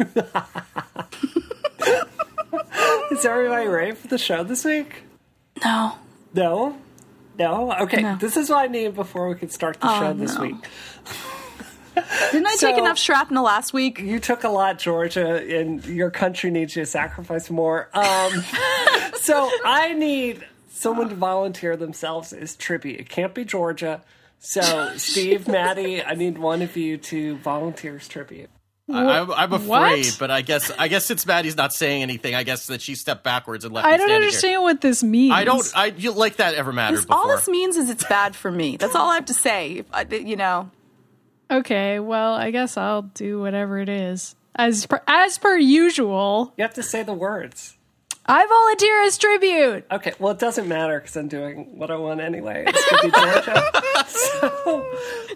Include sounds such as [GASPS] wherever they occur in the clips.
[LAUGHS] Is everybody ready for the show this week? No. No? No? Okay, No. this is what I need before we can start the Oh, show this no. week. [LAUGHS] Didn't I So- take enough shrapnel last week? You took a lot, Georgia, and your country needs you to sacrifice more. Um, [LAUGHS] so I need someone to volunteer themselves as tribute. It can't be Georgia. So, Steve, Maddy, I need one of you to volunteer as tribute. I, I'm, I'm What? afraid, but I guess I guess since Maddy's not saying anything, I guess that she stepped backwards and left. I me don't standing understand what this means. I don't. I you like that ever mattered This- before? all this means is it's bad for me. That's all I have to say. I- You know, Okay, well, I guess I'll do whatever it is. As per, as per usual, You have to say the words. I volunteer as tribute. Okay, well, it doesn't matter because I'm doing what I want anyway. It's be Georgia. [LAUGHS] so,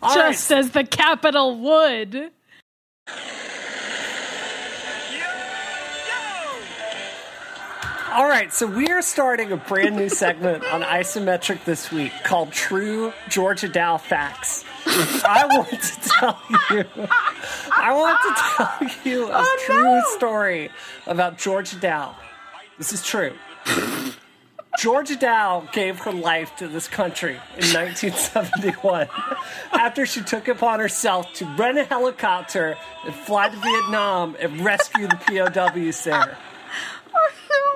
all right. Just as the capital would. All right, so we are starting a brand new segment on Isometric this week called True Georgia Dow Facts. I want to tell you, I want to tell you a oh, true story about Georgia Dow. This is true. Georgia Dow gave her life to this country in 1971 after she took upon herself to rent a helicopter and fly to Vietnam and rescue the POWs there.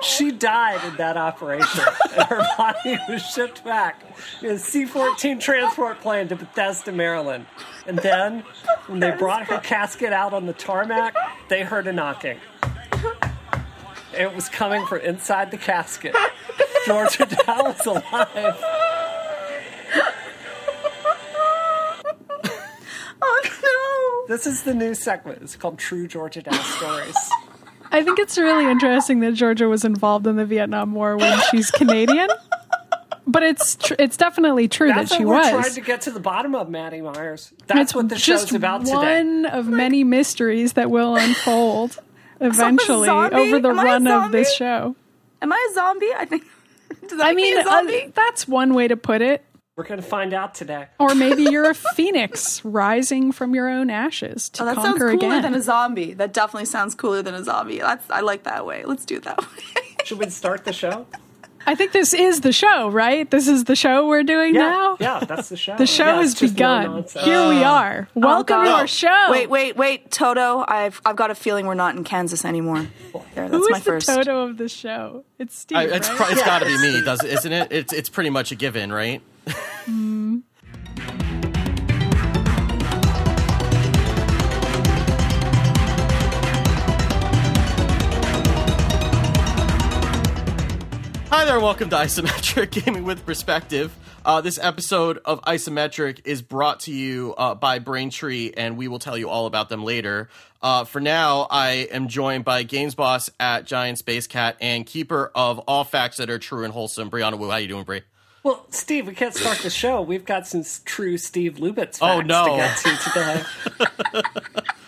She died in that operation, and her body was shipped back in a C 14 transport plane to Bethesda, Maryland. And then, when they brought her casket out on the tarmac, they heard a knocking. It was coming from inside the casket. Georgia Dow was alive. [LAUGHS] oh no! This is the new segment. It's called True Georgia Dow Stories. I think it's really interesting that Georgia was involved in the Vietnam War when she's Canadian. But it's tr- it's definitely true That's that she what we're was. trying to get to the bottom of, Maddy Myers. That's it's what the show's about today. one of many mysteries that will unfold eventually over the Am run of this show. Am I a zombie? I think. [LAUGHS] Does that I make me mean, a zombie? uh, that's one way to put it. We're going to find out today. Or maybe you're a [LAUGHS] phoenix rising from your own ashes to Oh, that sounds conquer cooler again. than a zombie. That definitely sounds cooler than a zombie. That's I like that way. Let's do it that [LAUGHS] way. Should we start the show? I think this is the show, right? This is the show we're doing Yeah, now. yeah, that's the show. The show Yeah, has it's just more begun. Here we oh, are. Welcome to our show. Wait, wait, wait, Toto. I've I've got a feeling we're not in Kansas anymore. There, that's Who is my the. Toto of the show? It's Steve, I, it's right? pro- it's got to be me, does isn't it? It's it's pretty much a given, right? [LAUGHS] Hi there, welcome to Isometric [LAUGHS] Gaming with Perspective. Uh, this episode of Isometric is brought to you uh, by Braintree, and we will tell you all about them later. Uh, for now, I am joined by Games Boss at Giant Spacekat and keeper of all facts that are true and wholesome, Brianna Wu. How are you doing, Bri? Well, Steve, we can't start the show. We've got some true Steve Lubitz facts Oh, no. to get to today. [LAUGHS]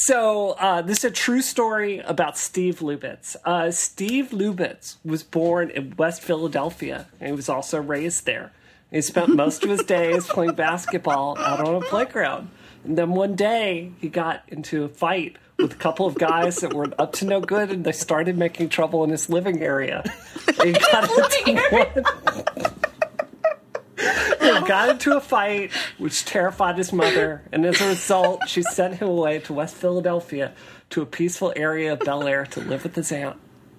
so, uh, this is a true story about Steve Lubitz. Uh, Steve Lubitz was born in West Philadelphia, and he was also raised there. He spent most of his days [LAUGHS] playing basketball out on a playground. And then one day, he got into a fight with a couple of guys that were up to no good, and they started making trouble in his living area. [LAUGHS] And he got into one- got into a fight, which terrified his mother, and as a result, she sent him away to West Philadelphia to a peaceful area of Bel Air to live with his aunt.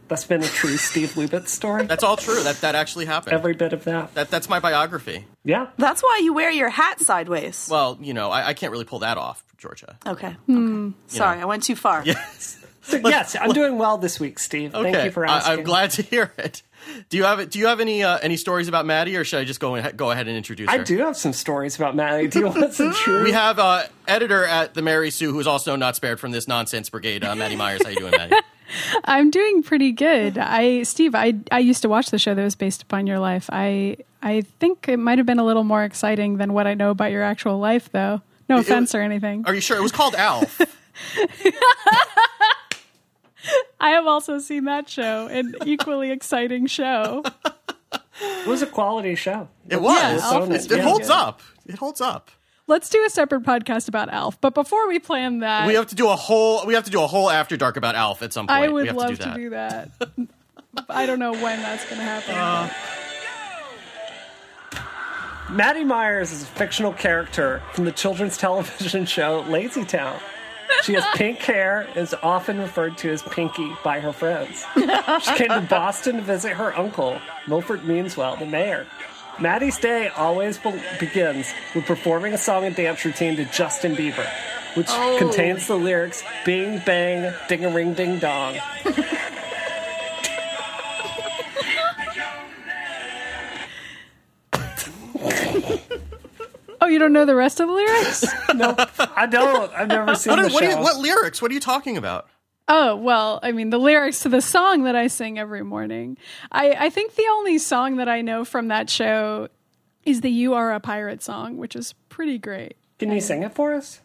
That's been a true Steve Lubitz story. That's all true. That that actually happened. Every bit of that. that that's my biography. Yeah. That's why you wear your hat sideways. Well, you know, I, I can't really pull that off, Georgia. okay. Okay. Hmm. Sorry, I went too far. Yes. So, yes, I'm doing well this week, Steve. Thank Okay. you for I, asking. I'm glad to hear it. Do you have Do you have any uh, any stories about Maddy, or should I just go ahe- go ahead and introduce her? I do have some stories about Maddy. Do you want some [LAUGHS] true? We have uh, editor at the Mary Sue, who is also not spared from this nonsense brigade, uh, Maddy Myers. How are you doing, Maddy? [LAUGHS] I'm doing pretty good. I Steve, I I used to watch the show that was based upon your life. I I think it might have been a little more exciting than what I know about your actual life though. No offense or anything. Are you sure it was called Alf? [LAUGHS] [LAUGHS] I have also seen that show, an equally exciting show. It was a quality show. It was. Yeah, Alf It's- it really holds good. up. It holds up. let's do a separate podcast about Alf. But before we plan that, We have to do a whole. We have to do a whole after dark about Alf at some point. I we would have love to do that. I don't know when that's going to happen. Uh, Maddie Myers is a fictional character from the children's [LAUGHS] television show Lazy Town. She has pink hair and is often referred to as Pinky by her friends. She came to Boston to visit her uncle, Milford Meanswell, the mayor. Maddy's day always be- begins with performing a song and dance routine to Justin Bieber, which Oh. contains the lyrics Bing Bang Ding a Ring Ding Dong. You don't know the rest of the lyrics? [LAUGHS] No, I don't. I've never seen What, the are, what, are you, show. what lyrics? What are you talking about? Oh, well, I mean, the lyrics to the song that I sing every morning. I, I think the only song that I know from that show is the You Are a Pirate song, which is pretty great. Can you sing it for us?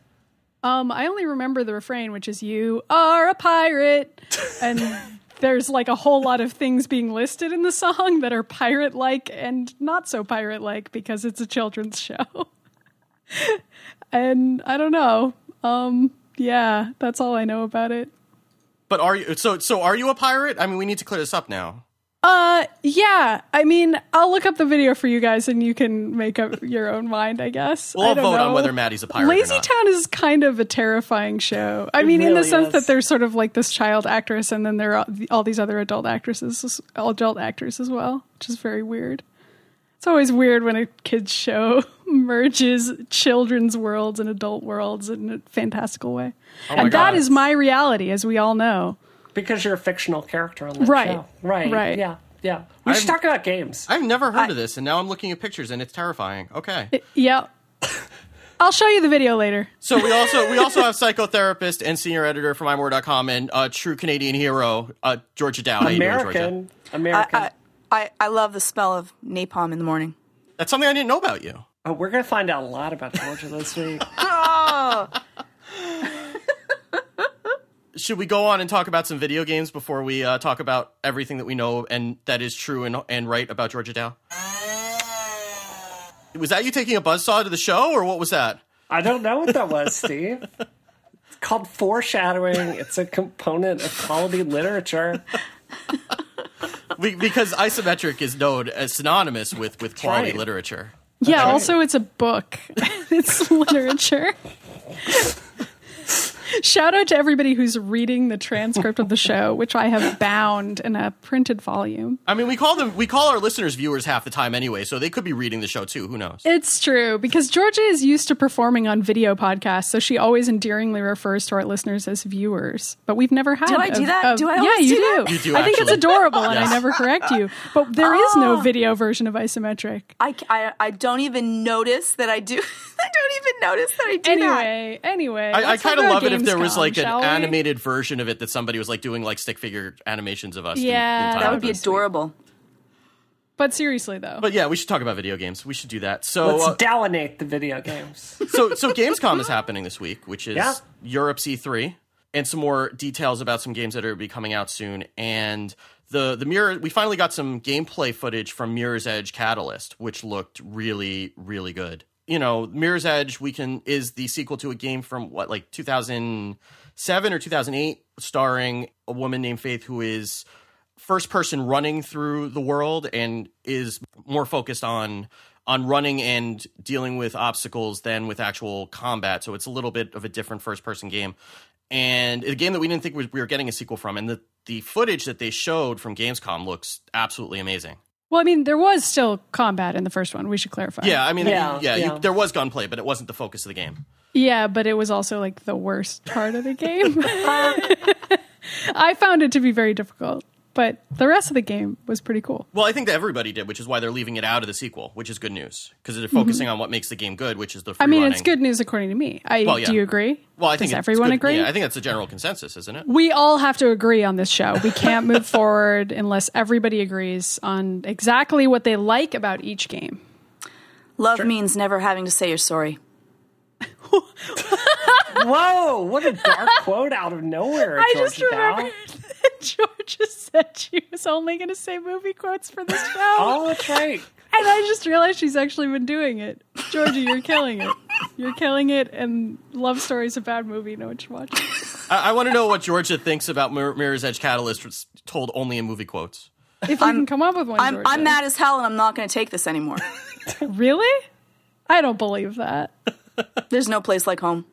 Um, I only remember the refrain, which is "You are a pirate," [LAUGHS] and there's like a whole lot of things being listed in the song that are pirate-like and not so pirate-like because it's a children's [LAUGHS] show. And I don't know. Um, yeah, that's all I know about it. But are you so so? Are you a pirate? I mean, we need to clear this up now. Uh, yeah. I mean, I'll look up the video for you guys, and you can make up your own mind. I guess. We'll I don't vote on whether Maddy's a pirate or Lazy not. Town is kind of a terrifying show. I mean, in the really sense is. that there's sort of like this child actress, and then there are all these other adult actresses, adult actors as well, which is very weird. It's always weird when a kids show [LAUGHS] merges children's worlds and adult worlds in a fantastical way, Oh and that God. is my reality, as we all know. Because you're a fictional character on that Right. show. Right. Right. Yeah. Yeah. We should I'm- talk about games. I've never heard of this, and now I'm looking at pictures, and it's terrifying. Okay. Yep. I'll show you the video later. So we also we also have psychotherapist and senior editor from imore.com and a true Canadian hero uh, Georgia Dow. How you doing, Georgia? American. I, American. I, I, I love the smell of napalm in the morning. That's something I didn't know about you. oh, we're going to find out a lot about Georgia this week. [LAUGHS] Oh, Should we go on and talk about some video games before we uh, talk about everything that we know and that is true and, and right about Georgia Dow? Was that you taking a buzzsaw to the show, or what was that? I don't know what that was, Steve. It's called foreshadowing. It's a component of quality literature. [LAUGHS] We, because isometric is known as synonymous with, with quality right. literature. Yeah, right. also it's a book. [LAUGHS] it's literature. [LAUGHS] Shout out to everybody who's reading the transcript of the show, which I have bound in a printed volume. I mean, we call them we call our listeners viewers half the time anyway, so they could be reading the show too. Who knows? It's true because Georgia is used to performing on video podcasts, so she always endearingly refers to our listeners as viewers. But we've never had. Do I a- do that? a- Do I yeah, always you do do. that? You do, I think it's actually. adorable, and Yes. I never correct you. But there is no Oh. video version of isometric. I, I, I don't even notice that I do. I [LAUGHS] don't even notice that I do that. Anyway, anyway, I, I kind of love it if there was like an we? animated version of it that somebody was like doing like stick figure animations of us. the- the Yeah, That would be time. adorable. But seriously, though, But yeah, we should talk about video games. We should do that. So, Let's uh, downate the video games. so, so Gamescom is happening this week, which is Yeah. Europe's E3, and some more details about some games that are be coming out soon. And the the mirror, we finally got some gameplay footage from Mirror's Edge Catalyst, which looked really, really good. You know, Mirror's Edge we can is the sequel to a game from what like 2007 or 2008, starring a woman named Faith who is first person running through the world and is more focused on on running and dealing with obstacles than with actual combat. So it's a little bit of a different first person game. And a game that we didn't think we we were getting a sequel from. And the, the footage that they showed from Gamescom looks absolutely amazing. Well, I mean, there was still combat in the first one. We should clarify. Yeah, I mean, Yeah, yeah, yeah. You, there was gunplay, but it wasn't the focus of the game. yeah, but it was also like the worst part of the game. [LAUGHS] [LAUGHS] I found it to be very difficult, but the rest of the game was pretty cool. Well, I think that everybody did, which is why they're leaving it out of the sequel, which is good news because they're focusing on what makes the game good, which is the. Free Mm-hmm. I mean, running. it's good news according to me. I Well, yeah. do you agree? Well, I think Does it's everyone good- agree? Yeah, I think that's the general consensus, isn't it? we all have to agree on this show. We can't move [LAUGHS] forward unless everybody agrees on exactly what they like about each game. Love means never having to say you're sorry. [LAUGHS] Whoa, what a dark quote out of nowhere, [LAUGHS] I Georgia just remembered that [LAUGHS] Georgia said she was only going to say movie quotes for this [LAUGHS] show. Oh, that's right. And I just realized she's actually been doing it. Georgia, you're killing it. You're killing it, and Love Story's a bad movie. No one should watch it. I, I want to know what Georgia thinks about Mir- Mirror's Edge Catalyst, was told only in movie quotes. If you can come up with one, I'm, Georgia. I'm mad as hell and I'm not going to take this anymore. [LAUGHS] Really? I don't believe that. There's no place like home.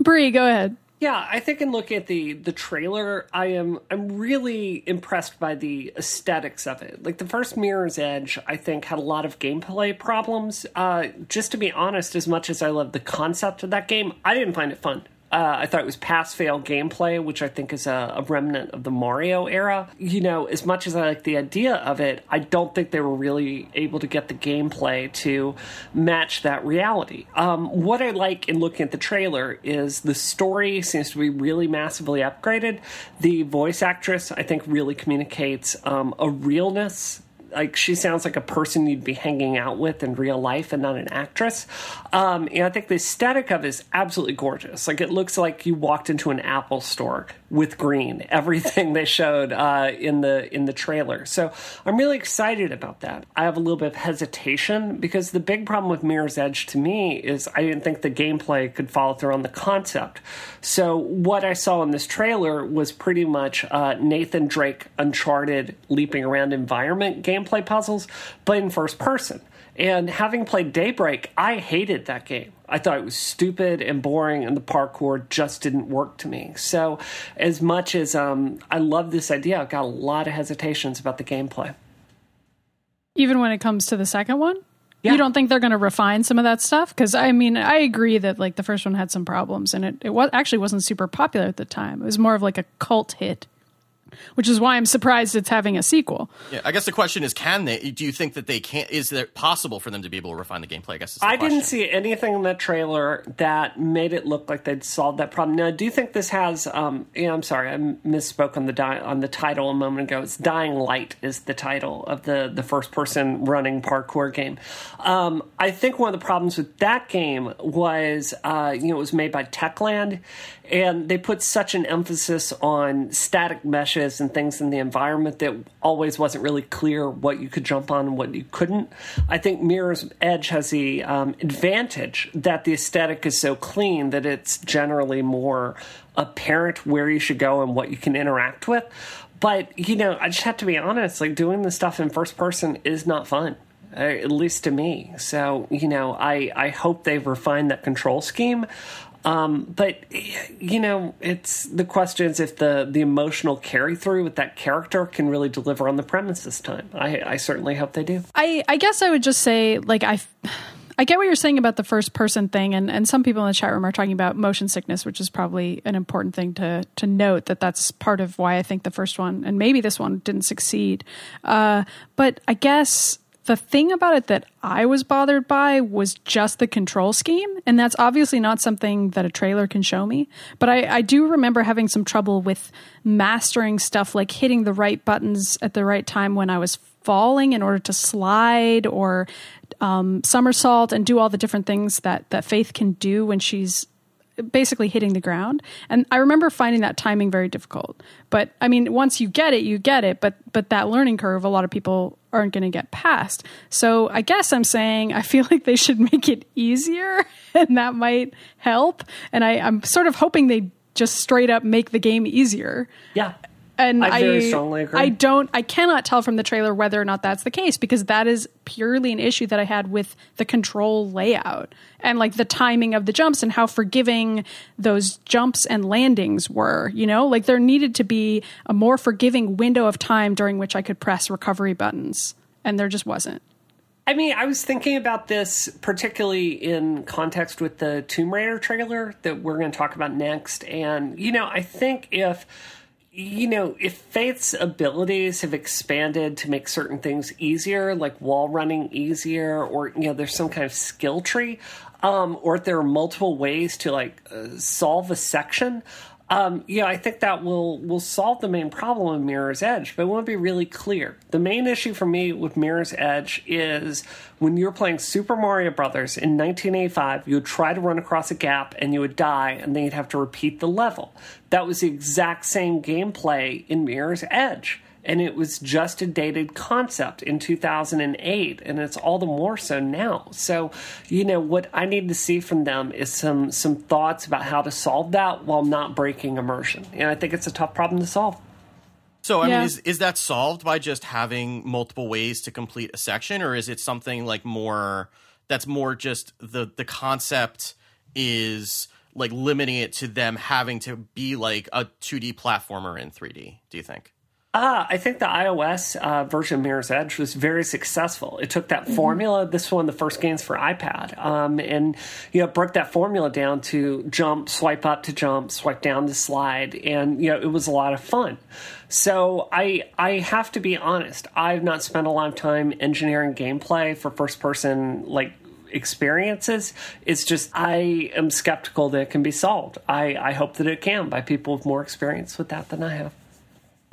Bree, go ahead. Yeah, I think in looking at the the trailer, I am I'm really impressed by the aesthetics of it. Like the first Mirror's Edge, I think had a lot of gameplay problems. Uh, just to be honest, as much as I love the concept of that game, I didn't find it fun. Uh, I thought it was pass fail gameplay, which I think is a, a remnant of the Mario era. You know, as much as I like the idea of it, I don't think they were really able to get the gameplay to match that reality. Um, what I like in looking at the trailer is the story seems to be really massively upgraded. The voice actress, I think, really communicates um, a realness like she sounds like a person you'd be hanging out with in real life and not an actress. Um, and I think the aesthetic of it is absolutely gorgeous. Like it looks like you walked into an Apple store with green. Everything they showed uh, in the in the trailer. So I'm really excited about that. I have a little bit of hesitation because the big problem with Mirror's Edge to me is I didn't think the gameplay could follow through on the concept. So what I saw in this trailer was pretty much uh, Nathan Drake Uncharted leaping around environment gameplay puzzles, but in first person. And having played Daybreak, I hated that game. I thought it was stupid and boring, and the parkour just didn't work to me. So, as much as um, I love this idea, I've got a lot of hesitations about the gameplay. Even when it comes to the second one? Yeah. You don't think they're going to refine some of that stuff? Because I mean, I agree that like the first one had some problems, and it, it was actually wasn't super popular at the time. It was more of like a cult hit, which is why I'm surprised it's having a sequel. Yeah, I guess the question is, can they? Do you think that they can't? Is it possible for them to be able to refine the gameplay? I guess the I question. didn't see anything in that trailer that made it look like they'd solved that problem. Now, I do think this has. Um, yeah, I'm sorry, I misspoke on the di- on the title a moment ago. It's Dying Light is the title of the the first person running parkour game. Um, I think one of the problems with that game was, uh, you know, it was made by Techland, and they put such an emphasis on static meshes and things in the environment that always wasn't really clear what you could jump on and what you couldn't. I think Mirror's Edge has the um, advantage that the aesthetic is so clean that it's generally more apparent where you should go and what you can interact with. But, you know, I just have to be honest, like doing the stuff in first person is not fun. Uh, at least to me. So, you know, I, I hope they've refined that control scheme. Um, but you know, it's the question is if the the emotional carry through with that character can really deliver on the premise this time. I, I certainly hope they do. I I guess I would just say like I. I get what you're saying about the first person thing, and, and some people in the chat room are talking about motion sickness, which is probably an important thing to to note that that's part of why I think the first one and maybe this one didn't succeed. Uh, but I guess the thing about it that I was bothered by was just the control scheme, and that's obviously not something that a trailer can show me. But I, I do remember having some trouble with mastering stuff like hitting the right buttons at the right time when I was falling in order to slide or um, somersault and do all the different things that that Faith can do when she's basically hitting the ground. And I remember finding that timing very difficult. But I mean, once you get it, you get it. But but that learning curve, a lot of people aren't going to get past. So I guess I'm saying I [LAUGHS] feel like they should make it easier, [LAUGHS] and that might help. And I, I'm sort of hoping they just straight up make the game easier. Yeah. And I very strongly agree. I don't. I cannot tell from the trailer whether or not that's the case because that is purely an issue that I had with the control layout and like the timing of the jumps and how forgiving those jumps and landings were. You know, like there needed to be a more forgiving window of time during which I could press recovery buttons, and there just wasn't. I mean, I was thinking about this particularly in context with the Tomb Raider trailer that we're going to talk about next. And, you know, I think if you know, if Faith's abilities have expanded to make certain things easier, like wall running easier, or you know, there's some kind of skill tree, um, or if there are multiple ways to like uh, solve a section, um, yeah, I think that will will solve the main problem of Mirror's Edge. But I want to be really clear. The main issue for me with Mirror's Edge is when you were playing Super Mario Brothers in 1985, you would try to run across a gap and you would die, and then you'd have to repeat the level. That was the exact same gameplay in Mirror's Edge. And it was just a dated concept in 2008 and it's all the more so now so you know what i need to see from them is some some thoughts about how to solve that while not breaking immersion and i think it's a tough problem to solve So I Yeah. mean, is is that solved by just having multiple ways to complete a section, or is it something like more that's more just the the concept is like limiting it to them having to be like a 2D platformer in 3D? Do you think? Ah, I think the iOS uh, version of Mirror's Edge was very successful. It took that formula. This one the first games for iPad, um, and you know broke that formula down to jump, swipe up to jump, swipe down to slide, and you know it was a lot of fun. So I I have to be honest. I've not spent a lot of time engineering gameplay for first person like experiences. It's just I am skeptical that it can be solved. I, I hope that it can by people with more experience with that than I have.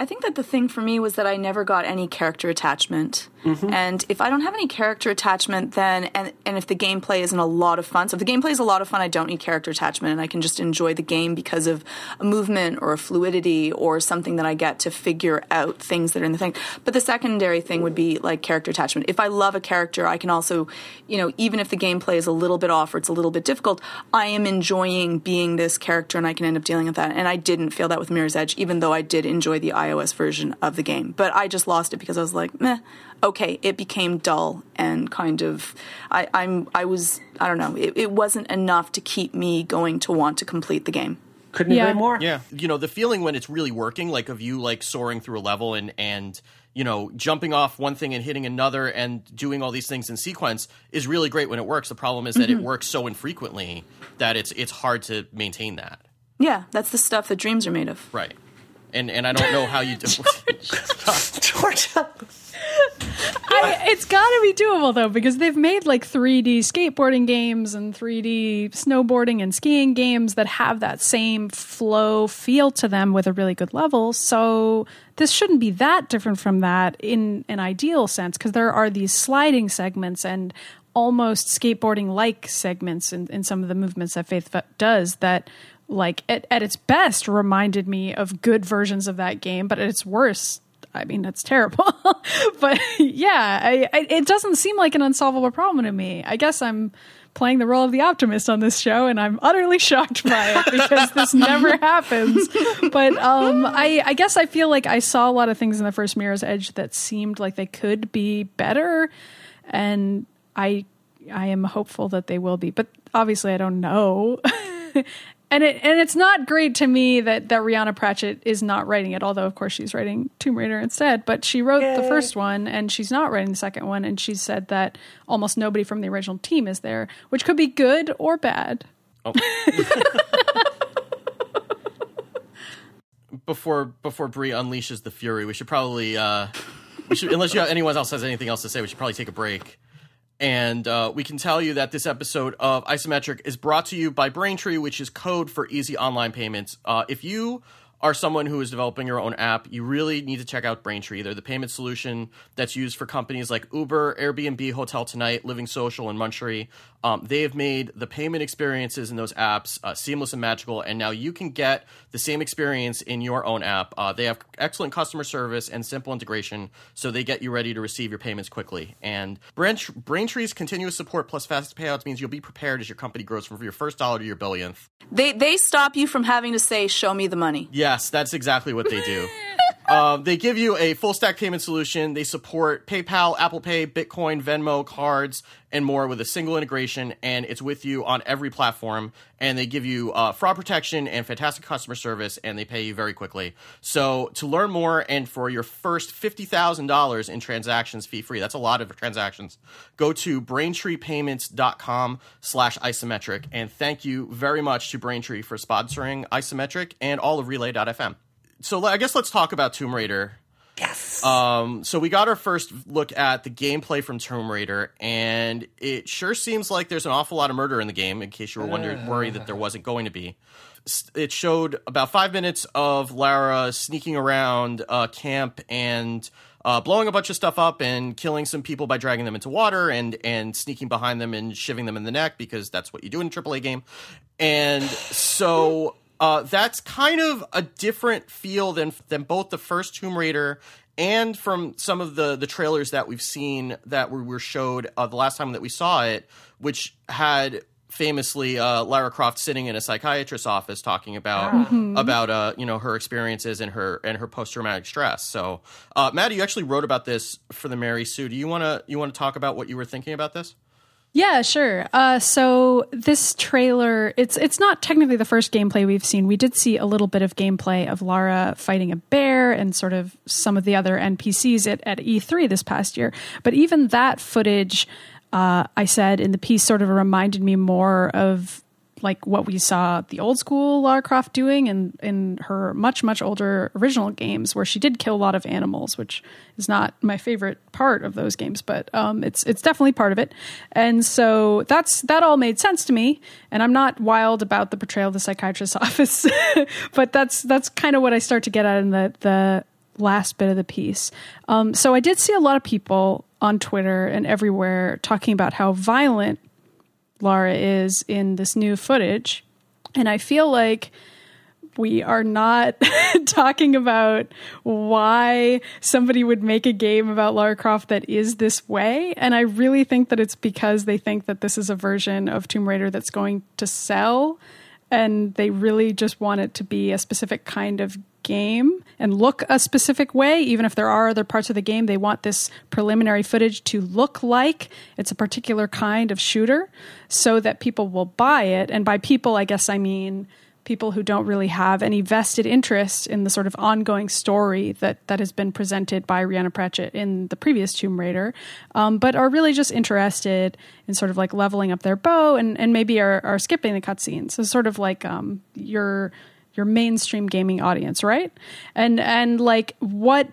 I think that the thing for me was that I never got any character attachment. Mm-hmm. And if I don't have any character attachment, then, and, and if the gameplay isn't a lot of fun, so if the gameplay is a lot of fun, I don't need character attachment and I can just enjoy the game because of a movement or a fluidity or something that I get to figure out things that are in the thing. But the secondary thing would be like character attachment. If I love a character, I can also, you know, even if the gameplay is a little bit off or it's a little bit difficult, I am enjoying being this character and I can end up dealing with that. And I didn't feel that with Mirror's Edge, even though I did enjoy the iOS version of the game. But I just lost it because I was like, meh, okay, it became dull and kind of, I, I'm, I was, I don't know, it, it wasn't enough to keep me going to want to complete the game. Couldn't Yeah. agree more. Yeah, you know the feeling when it's really working, like of you like soaring through a level and and you know jumping off one thing and hitting another and doing all these things in sequence is really great when it works. The problem is that it mm-hmm. works so infrequently that it's it's hard to maintain that. Yeah, that's the stuff that dreams are made of. Right. And and I don't know how you [LAUGHS] do. [LAUGHS] Georgia. [LAUGHS] I, it's got to be doable though because they've made like 3D skateboarding games and 3D snowboarding and skiing games that have that same flow feel to them with a really good level. So this shouldn't be that different from that in an ideal sense because there are these sliding segments and almost skateboarding like segments in, in some of the movements that Faith does that like at, at its best reminded me of good versions of that game but at its worst I mean, that's terrible. [LAUGHS] but yeah, I, I, it doesn't seem like an unsolvable problem to me. I guess I'm playing the role of the optimist on this show, and I'm utterly [LAUGHS] shocked by it because this never [LAUGHS] happens. But um, I, I guess I feel like I saw a lot of things in the first Mirror's Edge that seemed like they could be better, and I I am hopeful that they will be. But obviously, I don't know. And it and it's not great to me that that Rhianna Pratchett is not writing it. Although of course she's writing Tomb Raider instead, but she wrote the first one and she's not writing the second one. And she said that almost nobody from the original team is there, which could be good or bad. [LAUGHS] before before Bree unleashes the fury, we should probably uh, we should unless you have, anyone else has anything else to say, we should probably take a break. And uh, we can tell you that this episode of Isometric is brought to you by Braintree, which is code for easy online payments. Uh, if you are someone who is developing your own app, you really need to check out Braintree. They're the payment solution that's used for companies like Uber, Airbnb, Hotel Tonight, Living Social, and Munchery. Um, they have made the payment experiences in those apps uh, seamless and magical, and now you can get the same experience in your own app. Uh, they have excellent customer service and simple integration, so they get you ready to receive your payments quickly. And Brain- Braintree's continuous support plus fast payouts means you'll be prepared as your company grows from your first dollar to your billionth. They they stop you from having to say, "Show me the money." Yes, that's exactly what they do. [LAUGHS] um, they give you a full stack payment solution. They support PayPal, Apple Pay, Bitcoin, Venmo, cards, and more with a single integration, and it's with you on every platform. And they give you uh, fraud protection and fantastic customer service, and they pay you very quickly. So to learn more and for your first fifty thousand dollars in transactions fee free, that's a lot of transactions. Go to BraintreePayments.com slash isometric, and thank you very much to Braintree for sponsoring Isometric and all of Relay.fm. So I guess let's talk about Tomb Raider. Yes. Um, so we got our first look at the gameplay from Tomb Raider, and it sure seems like there's an awful lot of murder in the game. In case you were wondering, worried that there wasn't going to be. It showed about five minutes of Lara sneaking around uh, camp and uh, blowing a bunch of stuff up and killing some people by dragging them into water and and sneaking behind them and shiving them in the neck because that's what you do in a AAA game. And so uh, that's kind of a different feel than than both the first Tomb Raider and from some of the the trailers that we've seen that were, were showed uh, the last time that we saw it, which had famously uh, Lara Croft sitting in a psychiatrist's office talking about Mm-hmm. about uh, you know her experiences and her and her post traumatic stress. So, uh, Maddy, you actually wrote about this for the Mary Sue. Do you want to you want to talk about what you were thinking about this? Yeah, sure. Uh, so this trailer, it's it's not technically the first gameplay we've seen. We did see a little bit of gameplay of Lara fighting a bear and sort of some of the other NPCs at, at E3 this past year. But even that footage, uh, I said in the piece, sort of reminded me more of like what we saw the old school Lara Croft doing in in her much much older original games, where she did kill a lot of animals, which is not my favorite part of those games, but um, it's it's definitely part of it. And so that's that all made sense to me. And I'm not wild about the portrayal of the psychiatrist's [LAUGHS] office, but that's that's kind of what I start to get at in the the last bit of the piece. Um, so I did see a lot of people on Twitter and everywhere talking about how violent Lara is in this new footage. And I feel like we are not [LAUGHS] talking about why somebody would make a game about Lara Croft that is this way. And I really think that it's because they think that this is a version of Tomb Raider that's going to sell. And they really just want it to be a specific kind of game and look a specific way, even if there are other parts of the game. They want this preliminary footage to look like it's a particular kind of shooter so that people will buy it. And by people, I guess I mean people who don't really have any vested interest in the sort of ongoing story that, that has been presented by Rhianna Pratchett in the previous Tomb Raider, um, but are really just interested in sort of like leveling up their bow and, and maybe are, are skipping the cutscenes. So sort of like um, your your mainstream gaming audience, right? And and like what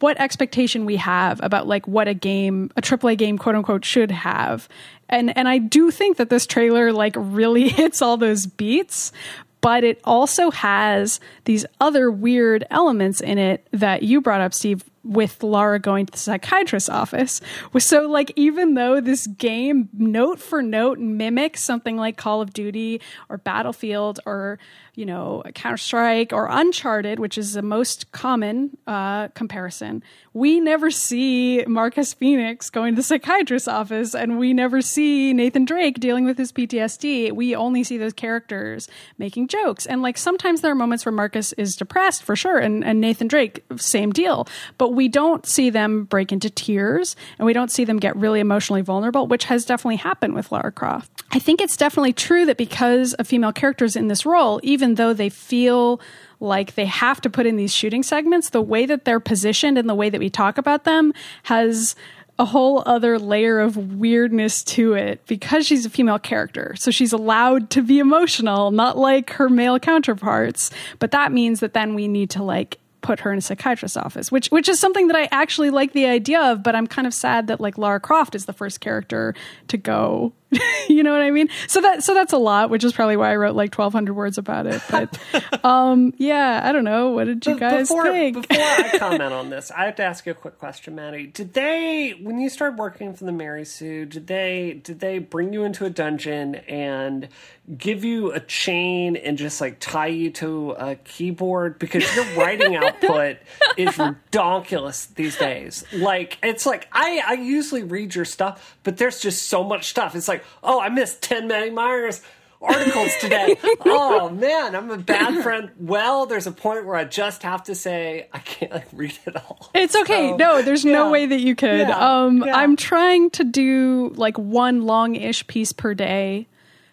what expectation we have about like what a game a AAA game quote unquote should have. And and I do think that this trailer like really [LAUGHS] hits all those beats, but it also has these other weird elements in it that you brought up Steve with Lara going to the psychiatrist's office. So, like, even though this game note for note mimics something like Call of Duty or Battlefield or, you know, Counter Strike or Uncharted, which is the most common uh, comparison, we never see Marcus Fenix going to the psychiatrist's office and we never see Nathan Drake dealing with his PTSD. We only see those characters making jokes. And, like, sometimes there are moments where Marcus is depressed for sure, and, and Nathan Drake, same deal. But we don't see them break into tears and we don't see them get really emotionally vulnerable, which has definitely happened with Lara Croft. I think it's definitely true that because of female characters in this role, even though they feel like they have to put in these shooting segments, the way that they're positioned and the way that we talk about them has a whole other layer of weirdness to it because she's a female character. So she's allowed to be emotional, not like her male counterparts. But that means that then we need to like put her in a psychiatrist's office, which which is something that I actually like the idea of, but I'm kind of sad that like Lara Croft is the first character to go. [LAUGHS] you know what I mean? So that so that's a lot, which is probably why I wrote like 1200 words about it. But [LAUGHS] um yeah, I don't know. What did you guys before, think? Before I [LAUGHS] comment on this, I have to ask you a quick question, Maddy. Did they, when you started working for the Mary Sue, did they did they bring you into a dungeon and give you a chain and just like tie you to a keyboard because your writing output is redonkulous these days. Like it's like I I usually read your stuff, but there's just so much stuff. It's like, oh, I missed ten Maddy Myers articles today. [LAUGHS] oh man, I'm a bad friend. Well, there's a point where I just have to say I can't like, read it all. It's okay. So, no, there's yeah. no way that you could. Yeah, Um, yeah. I'm trying to do like one long-ish piece per day,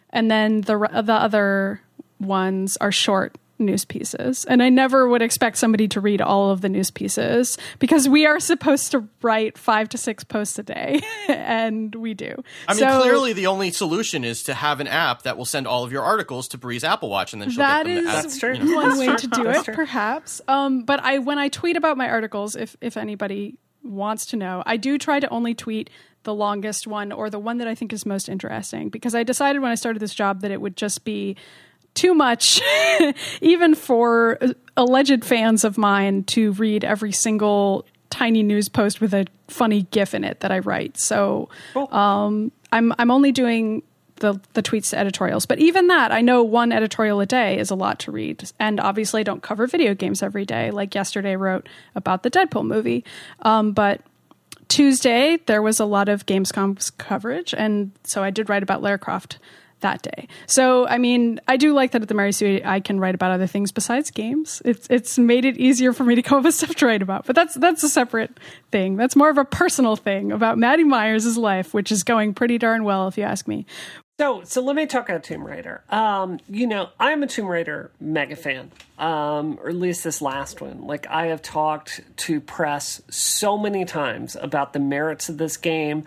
and then the the other ones are short news pieces. And I never would expect somebody to read all of the news pieces because we are supposed to write five to six posts a day, [LAUGHS] and we do. I mean, So- clearly the only solution is to have an app that will send all of your articles to Bree's Apple Watch, and then she'll That get them. is at, That's true. you know. one way to do it, perhaps. Um, but I, when I tweet about my articles, if if anybody wants to know, I do try to only tweet the longest one or the one that I think is most interesting because I decided when I started this job that it would just be too much, [LAUGHS] even for alleged fans of mine, to read every single tiny news post with a funny GIF in it that I write. So um, I'm I'm only doing the the tweets to editorials. But even that, I know one editorial a day is a lot to read, and obviously I don't cover video games every day. Like yesterday, I wrote about the Deadpool movie, um, but Tuesday there was a lot of Gamescom coverage, and so I did write about Lara Croft that day. So, I mean, I do like that at the Mary Sue I can write about other things besides games. It's it's made it easier for me to come up with stuff to write about. But that's that's a separate thing. That's more of a personal thing about Maddy Myers' life, which is going pretty darn well, if you ask me. So, so let me talk about Tomb Raider. Um, you know, I'm a Tomb Raider mega fan, um, or at least this last one. Like, I have talked to press so many times about the merits of this game.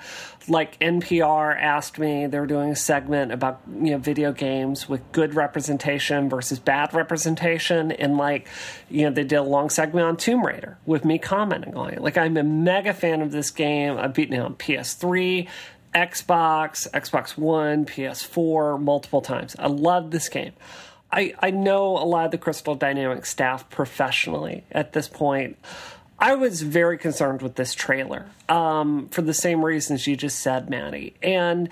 Like, NPR asked me, they were doing a segment about, you know, video games with good representation versus bad representation. And, like, you know, they did a long segment on Tomb Raider with me commenting on it. Like, I'm a mega fan of this game. I've beaten it on PS3. Xbox, Xbox One, PS4 multiple times. I love this game. I, I know a lot of the Crystal Dynamics staff professionally at this point. I was very concerned with this trailer um, for the same reasons you just said, Maddy. And,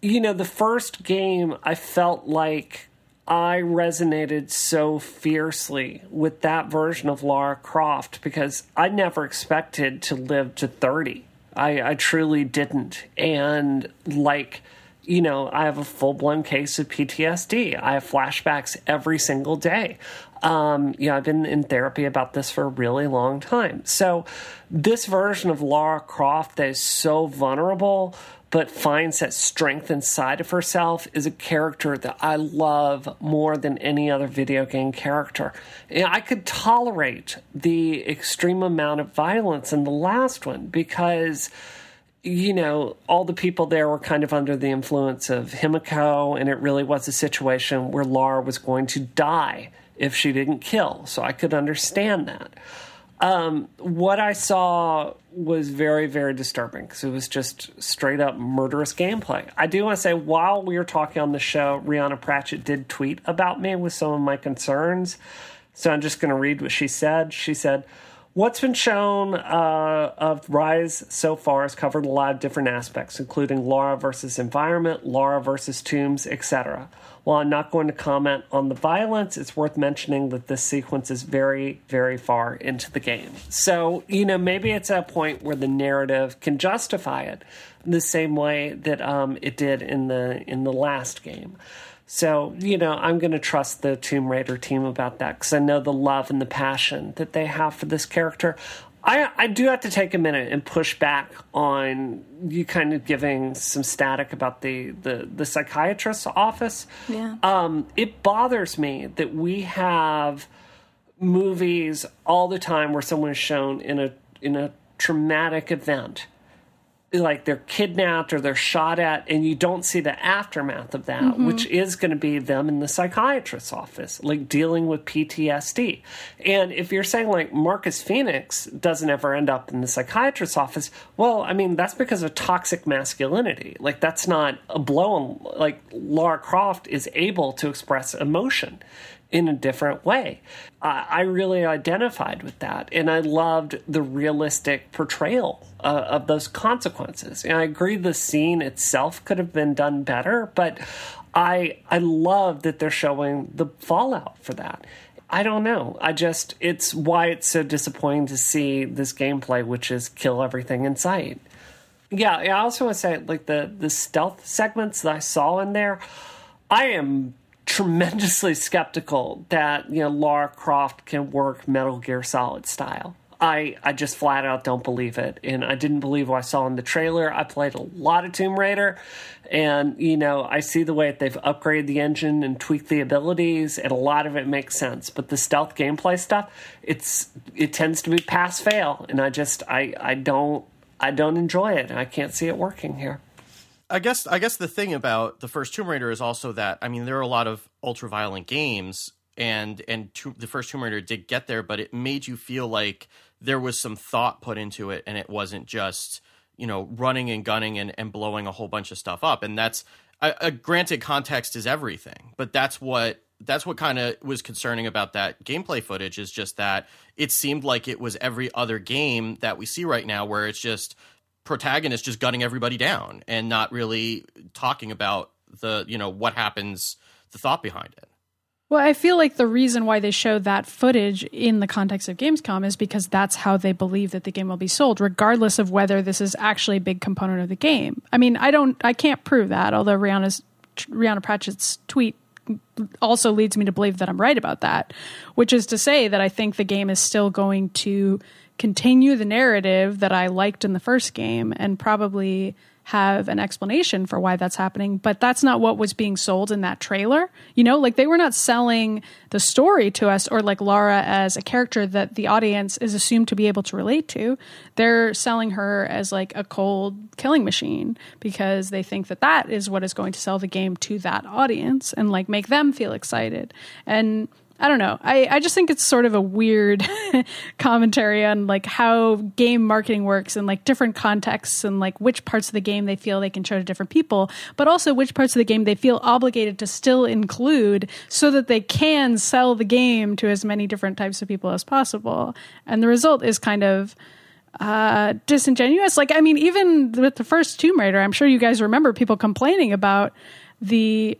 you know, the first game, I felt like I resonated so fiercely with that version of Lara Croft because I never expected to live to 30. I, I truly didn't. And like, you know, I have a full blown case of PTSD. I have flashbacks every single day. Um, you know, I've been in therapy about this for a really long time. So, this version of Lara Croft that is so vulnerable but finds that strength inside of herself is a character that I love more than any other video game character. And I could tolerate the extreme amount of violence in the last one because you know, all the people there were kind of under the influence of Himiko, and it really was a situation where Lara was going to die if she didn't kill. So I could understand that. Um, what I saw was very, very disturbing because it was just straight up murderous gameplay. I do want to say, while we were talking on the show, Rhianna Pratchett did tweet about me with some of my concerns. So I'm just going to read what she said. She said, What's been shown uh, of Rise so far has covered a lot of different aspects, including Lara versus environment, Lara versus tombs, etc. While I'm not going to comment on the violence, it's worth mentioning that this sequence is very, very far into the game. So, you know, maybe it's at a point where the narrative can justify it the same way that um, it did in the in the last game. So, you know, I'm going to trust the Tomb Raider team about that because I know the love and the passion that they have for this character. I, I do have to take a minute and push back on you kind of giving some static about the, the, the psychiatrist's office. Yeah. Um, it bothers me that we have movies all the time where someone is shown in a in a traumatic event like they're kidnapped or they're shot at and you don't see the aftermath of that mm-hmm. which is going to be them in the psychiatrist's office like dealing with PTSD and if you're saying like Marcus Fenix doesn't ever end up in the psychiatrist's office well I mean that's because of toxic masculinity. Like that's not a blow on like Lara Croft is able to express emotion in a different way. I really identified with that, and I loved the realistic portrayal uh, of those consequences. And I agree the scene itself could have been done better, but I I love that they're showing the fallout for that. I don't know. I just it's why it's so disappointing to see this gameplay, which is kill everything in sight. Yeah, I also want to say like the the stealth segments that I saw in there. I am tremendously skeptical that you know Lara Croft can work Metal Gear Solid style. I, I just flat out don't believe it. And I didn't believe what I saw in the trailer. I played a lot of Tomb Raider, and, you know, I see the way that they've upgraded the engine and tweaked the abilities, and a lot of it makes sense. But the stealth gameplay stuff, it's it tends to be pass fail, and I just I, I don't I don't enjoy it. I can't see it working here. I guess I guess the thing about the first Tomb Raider is also that I mean there are a lot of ultra violent games and and to, the first Tomb Raider did get there, but it made you feel like there was some thought put into it, and it wasn't just you know running and gunning and, and blowing a whole bunch of stuff up. And that's a uh, granted context is everything, but that's what that's what kind of was concerning about that gameplay footage is just that it seemed like it was every other game that we see right now where it's just protagonist just gunning everybody down and not really talking about the you know what happens, the thought behind it. Well, I feel like the reason why they show that footage in the context of Gamescom is because that's how they believe that the game will be sold, regardless of whether this is actually a big component of the game. I mean, I don't, I can't prove that. Although Rhianna's Rhianna Pratchett's tweet also leads me to believe that I'm right about that, which is to say that I think the game is still going to continue the narrative that I liked in the first game and probably have an explanation for why that's happening, but that's not what was being sold in that trailer. You know, like they were not selling the story to us or like Lara as a character that the audience is assumed to be able to relate to. They're selling her as like a cold killing machine because they think that that is what is going to sell the game to that audience and like make them feel excited. And I don't know. I, I just think it's sort of a weird [LAUGHS] commentary on like how game marketing works and like different contexts and like which parts of the game they feel they can show to different people, but also which parts of the game they feel obligated to still include so that they can sell the game to as many different types of people as possible. And the result is kind of uh, disingenuous. Like, I mean, even with the first Tomb Raider, I'm sure you guys remember people complaining about the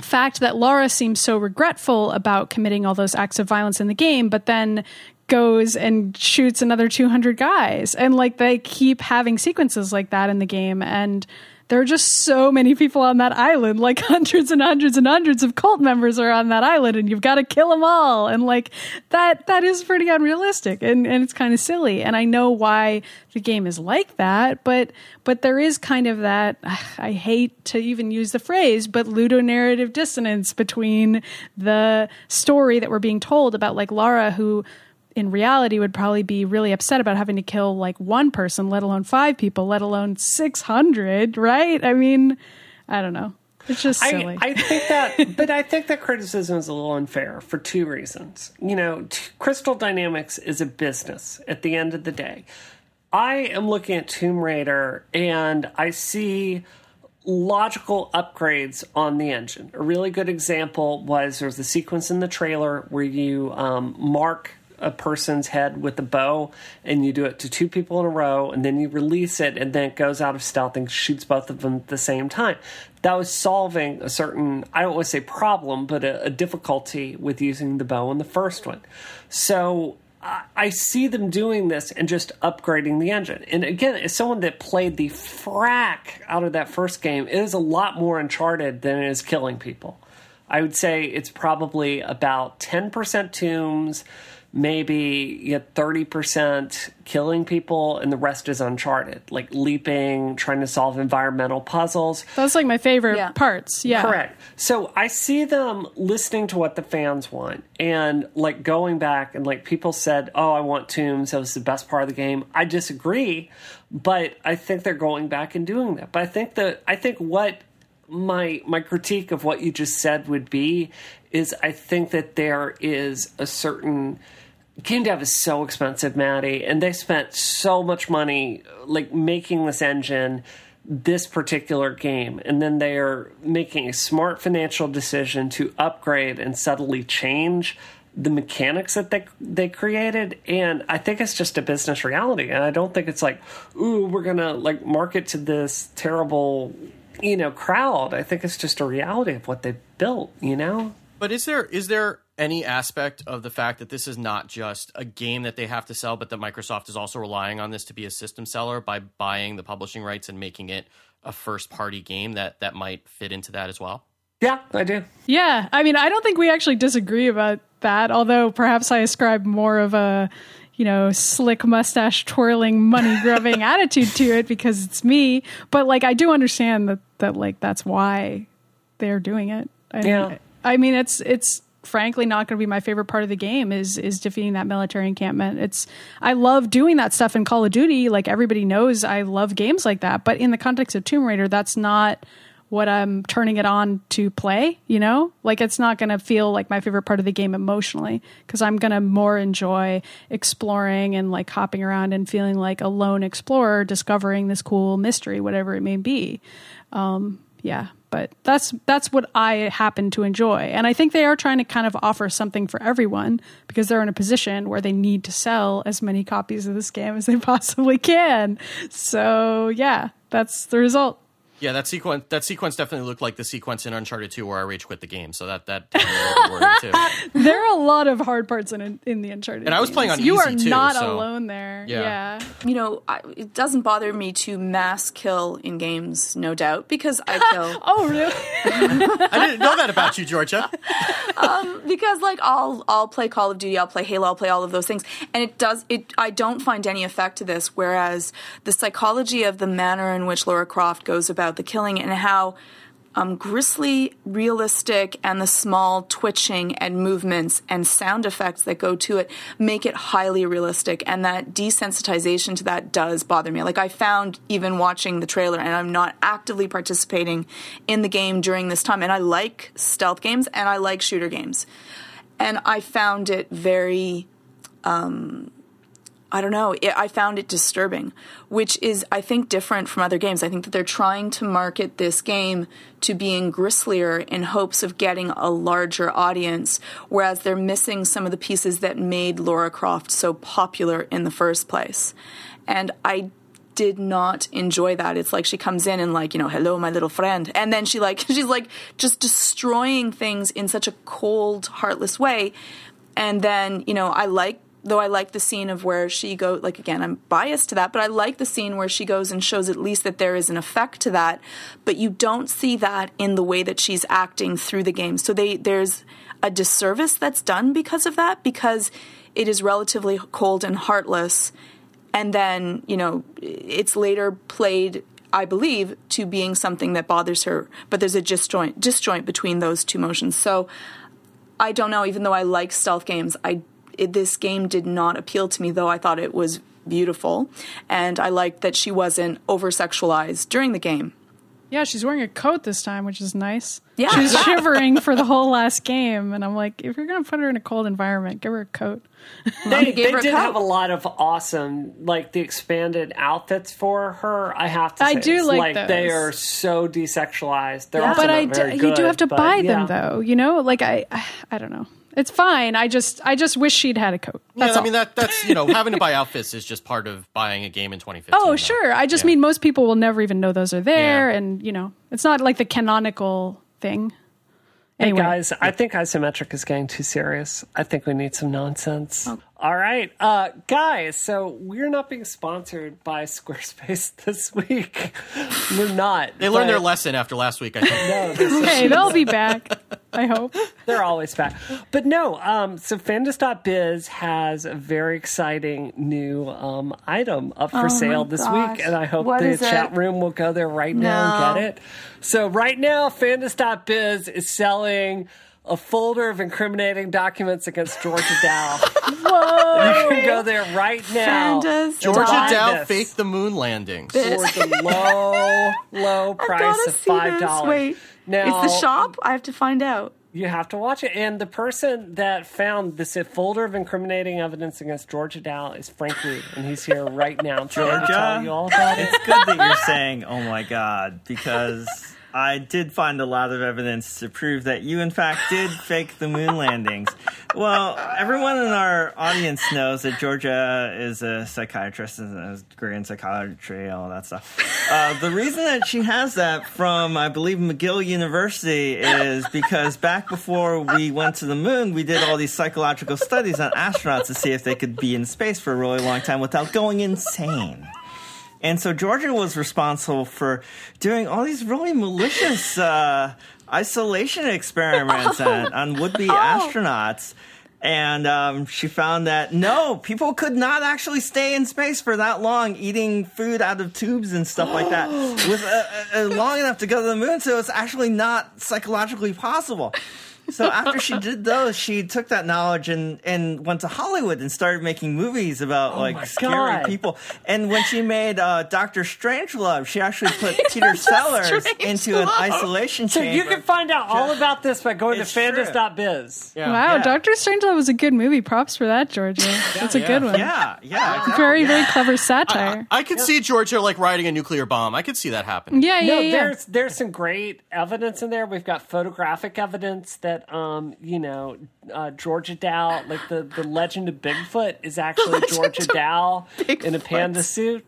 fact that Laura seems so regretful about committing all those acts of violence in the game, but then goes and shoots another 200 guys. And like they keep having sequences like that in the game. And there are just so many people on that island. Like [LAUGHS] hundreds and hundreds and hundreds of cult members are on that island and you've got to kill them all. And like that that is pretty unrealistic and and it's kind of silly. And i know why the game is like that but but there is kind of that [SIGHS] i hate to even use the phrase but ludonarrative dissonance between the story that we're being told about like lara who in reality would probably be really upset about having to kill like one person, let alone five people, let alone 600, right? I mean, I don't know. It's just silly. I, I think that, [LAUGHS] but I think that criticism is a little unfair for two reasons. You know, t- Crystal Dynamics is a business at the end of the day. I am looking at Tomb Raider and I see logical upgrades on the engine. A really good example was there's a sequence in the trailer where you um, mark a person's head with a bow and you do it to two people in a row and then you release it and then it goes out of stealth and shoots both of them at the same time. That was solving a certain, I don't want to say problem, but a, a difficulty with using the bow in the first one. So I, see them doing this and just upgrading the engine. And again, as someone that played the frack out of that first game, it is a lot more Uncharted than it is killing people. I would say it's probably about 10% tombs, maybe you get 30% killing people and the rest is uncharted. Like leaping trying to solve environmental puzzles. That's like my favorite Yeah. parts yeah. Correct. So i see them listening to what the fans want and like going back and like people said oh i want tombs. That was the best part of the game. I disagree but i think they're going back and doing that. But i think that i think what my my critique of what you just said would be is I think that there is a certain game dev is so expensive, Maddy, and they spent so much money like making this engine this particular game and then they are making a smart financial decision to upgrade and subtly change the mechanics that they they created and I think it's just a business reality and I don't think it's like ooh we're going to like market to this terrible you know crowd. I think it's just a reality of what they built you know? But is there is there any aspect of the fact that this is not just a game that they have to sell, but that Microsoft is also relying on this to be a system seller by buying the publishing rights and making it a first party game that that might fit into that as well? yeah I do Yeah, I mean, I don't think we actually disagree about that. Although perhaps I ascribe more of a, you know, slick mustache twirling, money grubbing [LAUGHS] attitude to it because it's me. But like, I do understand that that like that's why they're doing it. I, Yeah. I mean, it's it's frankly not going to be my favorite part of the game is is defeating that military encampment. It's I love doing that stuff in Call of Duty. Like everybody knows, I love games like that. But in the context of Tomb Raider, that's not what I'm turning it on to play, you know? Like it's not going to feel like my favorite part of the game emotionally because I'm going to more enjoy exploring and like hopping around and feeling like a lone explorer discovering this cool mystery whatever it may be. Um yeah, but that's that's what I happen to enjoy. And I think they are trying to kind of offer something for everyone because they're in a position where they need to sell as many copies of this game as they [LAUGHS] possibly can. So, yeah, that's the result. Yeah, that sequence that sequence definitely looked like the sequence in Uncharted 2 where I rage quit the game. So that that had me a little bit worried too. [LAUGHS] There are a lot of hard parts in in the Uncharted. And I was playing on You easy, are too, not so- alone there. Yeah. Yeah. You know, I, it doesn't bother me to mass kill in games, no doubt, because I kill. [LAUGHS] Oh, really? [LAUGHS] I didn't know that about you, Georgia. Um, because like I'll I'll play Call of Duty, I'll play Halo, I'll play all of those things, and it does it. I don't find any effect to this. Whereas the psychology of the manner in which Laura Croft goes about the killing and how um, grisly, realistic, and the small twitching and movements and sound effects that go to it make it highly realistic. And that desensitization to that does bother me. Like I found even watching the trailer, and I'm not actively participating in the game during this time. And I like stealth games and I like shooter games, and I found it very. I don't know. It, I found it disturbing, which is, I think, different from other games. I think that they're trying to market this game to being gristlier in hopes of getting a larger audience, whereas they're missing some of the pieces that made Laura Croft so popular in the first place. And I did not enjoy that. It's like she comes in and like, you know, hello, my little friend. And then she like, [LAUGHS] she's like just destroying things in such a cold, heartless way. And then, you know, I like though I like the scene of where she go like again I'm biased to that but I like the scene where she goes and shows at least that there is an effect to that but you don't see that in the way that she's acting through the game so they there's a disservice that's done because of that because it is relatively cold and heartless and then you know it's later played I believe to being something that bothers her but there's a disjoint disjoint between those two motions so I don't know. Even though I like stealth games, I it, this game did not appeal to me. Though I thought it was beautiful, and I liked that she wasn't over sexualized during the game. Yeah, she's wearing a coat this time, which is nice. Yeah. She was [LAUGHS] shivering for the whole last game, and I'm like, if you're gonna put her in a cold environment, give her a coat. They, gave they did coat. have a lot of awesome, like the expanded outfits for her. I have to. I do It's like they those. are so desexualized. They're Yeah. also but not I do, very you do have to but buy yeah. them though. You know, like I, I don't know. It's fine. I just, I just wish she'd had a coat. Yeah, That's I all. mean that that's you know having to buy outfits is just part of buying a game in 2015. Oh, though. sure. I just Yeah. mean most people will never even know those are there, Yeah. and you know, it's not like the canonical thing. Hey Anyway, guys, I think isometric is getting too serious. I think we need some nonsense. Oh. All right, uh, guys. So we're not being sponsored by [LAUGHS] Squarespace this week. we're not. They learned their lesson after last week. I think. No, this [LAUGHS] hey, they'll be back. [LAUGHS] I hope. [LAUGHS] They're always back. But no, um, so Fandus.biz has a very exciting new um, item up for Oh sale this gosh. week, and I hope What the is it? chat room will go there right now and get it. So right now, Fandus.biz is selling a folder of incriminating documents against Georgia Dow. Whoa! [LAUGHS] you can go there right now. Fandas. Georgia buy Dow this faked the moon landings. for the low, low [LAUGHS] I price gotta of see five this. dollars. Wait, Now, it's the shop. I have to find out. You have to watch it. And the person that found this folder of incriminating evidence against Georgia Dow is Frank Reed, and he's here right now trying to tell you all about it. It's good that you're saying, oh my God, because I did find a lot of evidence to prove that you, in fact, did [LAUGHS] fake the moon landings. Well, everyone in our audience knows that Georgia is a psychiatrist and has a degree in psychiatry, all that stuff. Uh, the reason that she has that from, I believe, McGill University is because back before we went to the moon, we did all these psychological studies on astronauts to see if they could be in space for a really long time without going insane. And so Georgia was responsible for doing all these really malicious uh, isolation experiments [LAUGHS] on, on would be astronauts. And um, she found that no, people could not actually stay in space for that long, eating food out of tubes and stuff like that, [GASPS] with uh, uh, long enough to go to the moon. So it's actually not psychologically possible. So after she did those, she took that knowledge and, and went to Hollywood and started making movies about my like scary God. people. And when she made uh, Doctor Strangelove, she actually put [LAUGHS] Peter Sellers into an Strangelove. isolation So chamber. you can find out all about this by going It's to true. fandus.biz. Yeah. Wow, Yeah. Doctor Strangelove was a good movie. Props for that, Georgia. That's a good one. yeah, yeah, exactly. Very, very clever satire. I could see Georgia like riding a nuclear bomb. I could see that happen. yeah, yeah, No, yeah. there's there's some great evidence in there. We've got photographic evidence that um you know uh, Georgia Dow, like the the legend of Bigfoot, is actually [LAUGHS] Georgia Dow in a panda suit.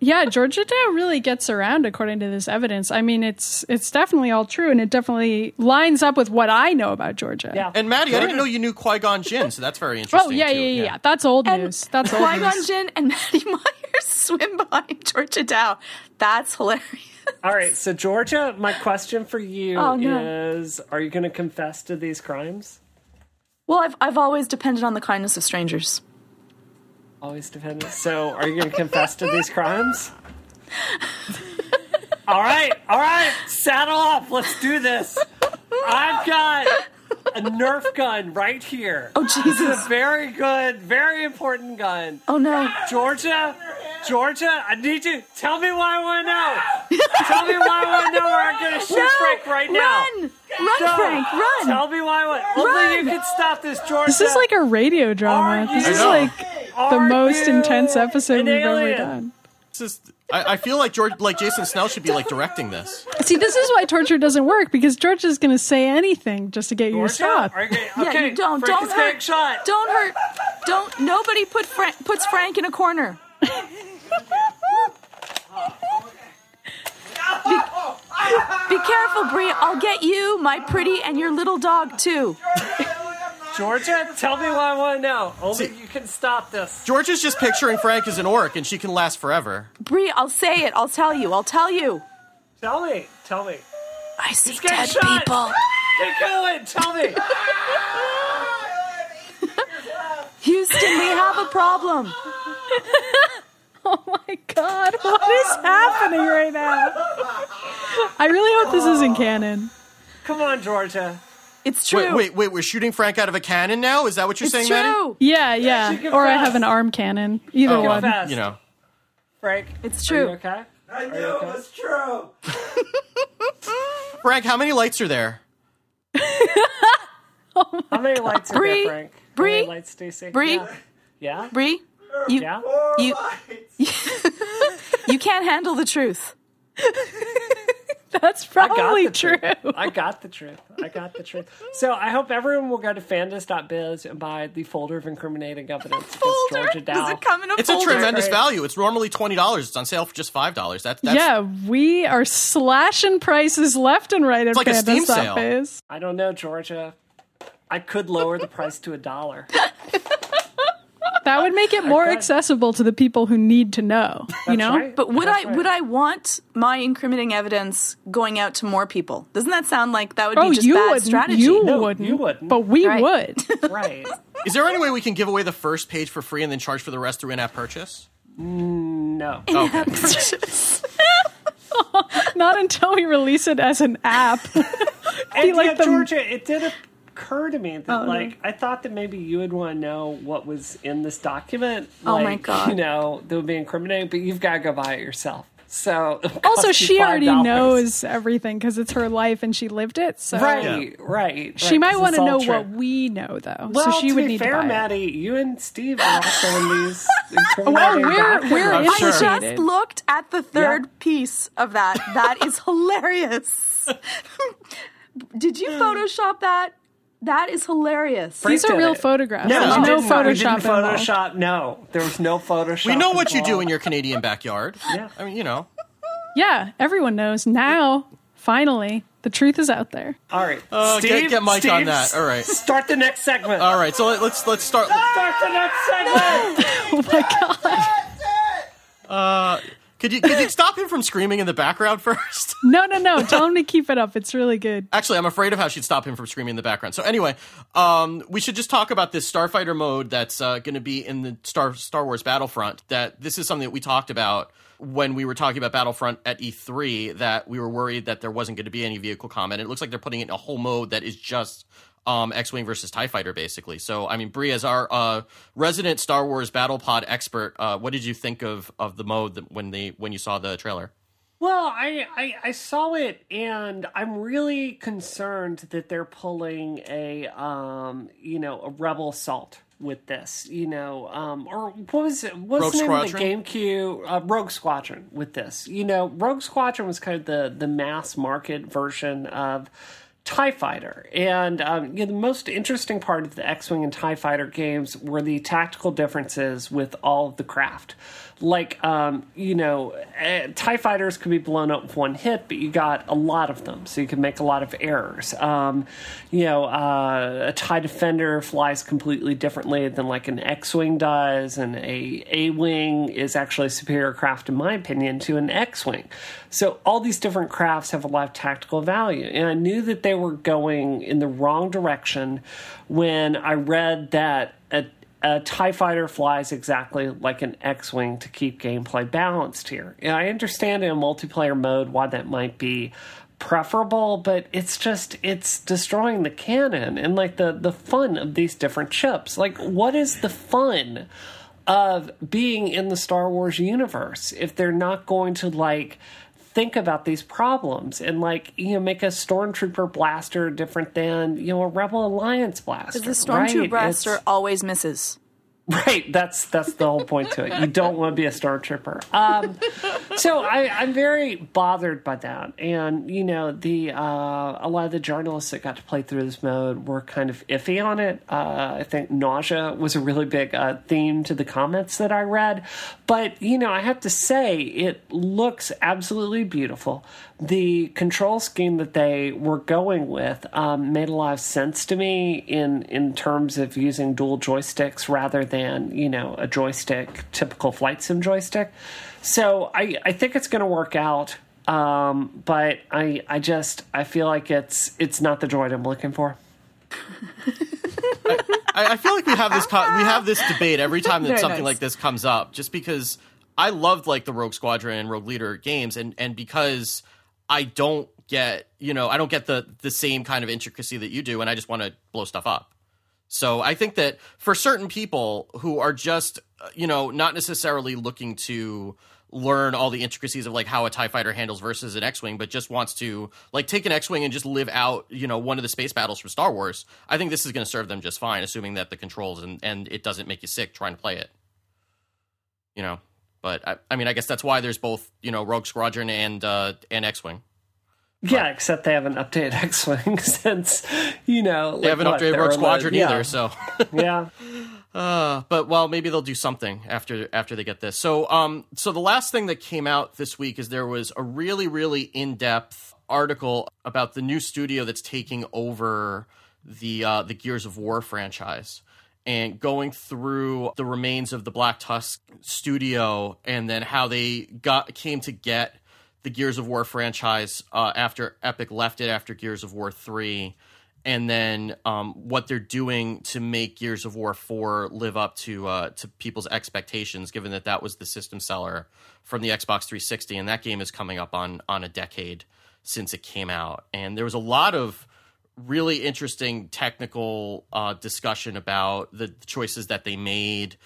Yeah, Georgia Dow really gets around according to this evidence. I mean, it's it's definitely all true, and it definitely lines up with what I know about Georgia. Yeah. And Maddy, I didn't know you knew Qui Gon Jinn, so that's very interesting. Oh yeah, too. yeah, yeah, yeah. That's old And news. That's old Qui-Gon news. Jinn and [LAUGHS] Maddy Myers swim behind Georgia Dow. That's hilarious. All right, so Georgia, my question for you Oh, no. is: Are you going to confess to these crimes? Well, I've I've always depended on the kindness of strangers. Always dependent. So, are you going to confess to these crimes? all right, all right, saddle up. Let's do this. I've got a Nerf gun right here. Oh It's Jesus! a very good, very important gun. Oh no! Georgia, Georgia, I need you. Tell me why I want to know. [LAUGHS] Tell me why I want to know, or I'm going to shoot No! Frank right now. Run! Run, No. Frank! Run! Tell me why I want. Only Run. you can stop this, Georgia. This is like a radio drama. Are This you- is like the most intense episode we've ever done. This is, I, I feel like George, like Jason Snell, should be like directing this. See, this is why torture doesn't work because George is going to say anything just to get you to stop. Are you gonna- Yeah, okay, you don't. Frank don't hurt. shot. Don't hurt. Don't. Nobody put Frank puts Frank in a corner. Be, be careful, Bree. I'll get you, my pretty, and your little dog too. Georgia, tell me what I want to know. Only you can stop this. Georgia's just picturing Frank as an orc, and she can last forever. Bree, I'll say it. I'll tell you. I'll tell you. Tell me. Tell me. I see getting dead shot. people. [LAUGHS] Get going. Tell me. [LAUGHS] Houston, we have a problem. [LAUGHS] Oh my god, what is happening right now? I really hope this isn't canon. Come on, Georgia. It's true. Wait, wait, wait. We're shooting Frank out of a cannon now. Is that what you're It's saying, Maddy? true. Yeah, yeah. Or I have an arm cannon. Either Oh, one. Confess. You know. Frank. It's Are you true. okay? I knew it was true. [LAUGHS] [LAUGHS] Frank, how many lights are there? [LAUGHS] Oh how many lights are Bree, there, Frank? How Bree, many lights, Stacy? Bree. Yeah. Yeah. Bree, you Yeah. you you can't handle the truth. [LAUGHS] That's probably the true. truth. I got the truth. I got the truth. So I hope everyone will go to fandus.biz and buy the folder of incriminating evidence against Folder? Georgia Dow. Does it come in a It's a tremendous Right. value. It's normally twenty dollars. It's on sale for just five dollars. That, that's yeah, we are slashing prices left and right at like a Steam sale. Pandas.biz. I don't know, Georgia. I could lower the price to a dollar. [LAUGHS] That would make it more Okay. accessible to the people who need to know. you know? right. But would That's I right. would I want my incriminating evidence going out to more people? Doesn't that sound like that would Oh, be just you bad wouldn't. strategy? You No, wouldn't. you wouldn't. But we Right. would. [LAUGHS] Right. Is there any way we can give away the first page for free and then charge for the rest through in-app purchase? No. Okay. [LAUGHS] Not until we release it as an app. [LAUGHS] And like yeah, the- Georgia, it did occur to me that, Oh, no. like, I thought that maybe you would want to know what was in this document. Oh, my God. You know, that would be incriminating, but you've got to go buy it yourself. So also, she already $5. knows everything because it's her life and she lived it. So Right, right. she right, might 'cause want to know true. what we know, though. Well, so she to would be need fair, to buy it. Maddy, you and Steve are also in these [LAUGHS] Well, incriminating we're we're I'm sure. just looked at the third Yeah. piece of that. That is hilarious. [LAUGHS] Did you hmm. Photoshop that? That is hilarious. Frank These are real it. photographs. No, There's you no didn't. You Photoshop didn't. Photoshop. No, there was no Photoshop. We know what you do in your Canadian backyard. Yeah. I mean, you know. Yeah, everyone knows now. Finally, the truth is out there. All right, Uh, get- Steve, get Mike Steve, on that. All right. Start the next segment. All right, so let, let's let's start. Start the next segment. [LAUGHS] Oh my god! Could you could you stop him from screaming in the background [LAUGHS] first? No, no, no! Tell him to keep it up. It's really good. Actually, I'm afraid of how she'd stop him from screaming in the background. So anyway, um, we should just talk about this Starfighter mode that's uh, going to be in the Star Star Wars Battlefront. That this is something that we talked about when we were talking about Battlefront at E3. That we were worried that there wasn't going to be any vehicle combat. It looks like they're putting it in a whole mode that is just um, X-wing versus Tie Fighter, basically. So I mean, Brie, as our uh, resident Star Wars battle pod expert, uh, what did you think of of the mode that when they when you saw the trailer? Well, I, I I saw it, and I'm really concerned that they're pulling a um you know a rebel assault with this, you know, um or what was it? What's Rogue the name of the GameCube? Uh, Rogue Squadron with this, you know, Rogue Squadron was kind of the the mass market version of TIE Fighter. And um, you know, the most interesting part of the X Wing and TIE Fighter games were the tactical differences with all of the craft like um, you know uh, tie fighters can be blown up with one hit but you got a lot of them so you can make a lot of errors. Um, you know uh, a tie defender flies completely differently than like an x-wing does and a a-wing is actually a superior craft in my opinion to an x-wing. So all these different crafts have a lot of tactical value and i knew that they were going in the wrong direction when i read that a a TIE fighter flies exactly like an X Wing to keep gameplay balanced here. And I understand in a multiplayer mode why that might be preferable, but it's just it's destroying the canon and like the the fun of these different ships. Like what is the fun of being in the Star Wars universe if they're not going to like think about these problems and like you know make a stormtrooper blaster different than you know a rebel alliance blaster the stormtrooper right? blaster It's- always misses Right, that's that's the whole point to it. You don't want to be a stormtrooper. Um, so I, I'm very bothered by that, and you know the uh, a lot of the journalists that got to play through this mode were kind of iffy on it. Uh, I think nausea was a really big uh, theme to the comments that I read, but you know I have to say it looks absolutely beautiful. The control scheme that they were going with um, made a lot of sense to me in in terms of using dual joysticks rather than you know a joystick typical flight sim joystick. So I I think it's going to work out. Um, but I I just I feel like it's it's not the droid I'm looking for. I, I feel like we have this co- we have this debate every time that Very something nice. like this comes up, just because I loved like the Rogue Squadron and Rogue Leader games, and and because I don't get you know I don't get the the same kind of intricacy that you do, and I just want to blow stuff up. So I think that for certain people who are just you know not necessarily looking to learn all the intricacies of like how a tie fighter handles versus an X-wing but just wants to like take an X-wing and just live out, you know, one of the space battles from Star Wars. I think this is going to serve them just fine assuming that the controls and and it doesn't make you sick trying to play it. You know, but I, I mean I guess that's why there's both, you know, Rogue Squadron and uh and X-wing. Yeah, except they haven't updated [LAUGHS] X-wing since you know like They haven't what, updated Rogue Squadron yeah, either, so [LAUGHS] yeah. [LAUGHS] Uh, but well, maybe they'll do something after after they get this. So, um, so the last thing that came out this week is there was a really really in depth article about the new studio that's taking over the uh, the Gears of War franchise and going through the remains of the Black Tusk studio and then how they got came to get the Gears of War franchise uh, after Epic left it after Gears of War three and then um, what they're doing to make Gears of War 4 live up to uh, to people's expectations, given that that was the system seller from the Xbox 360, and that game is coming up on on a decade since it came out. And there was a lot of really interesting technical uh, discussion about the choices that they made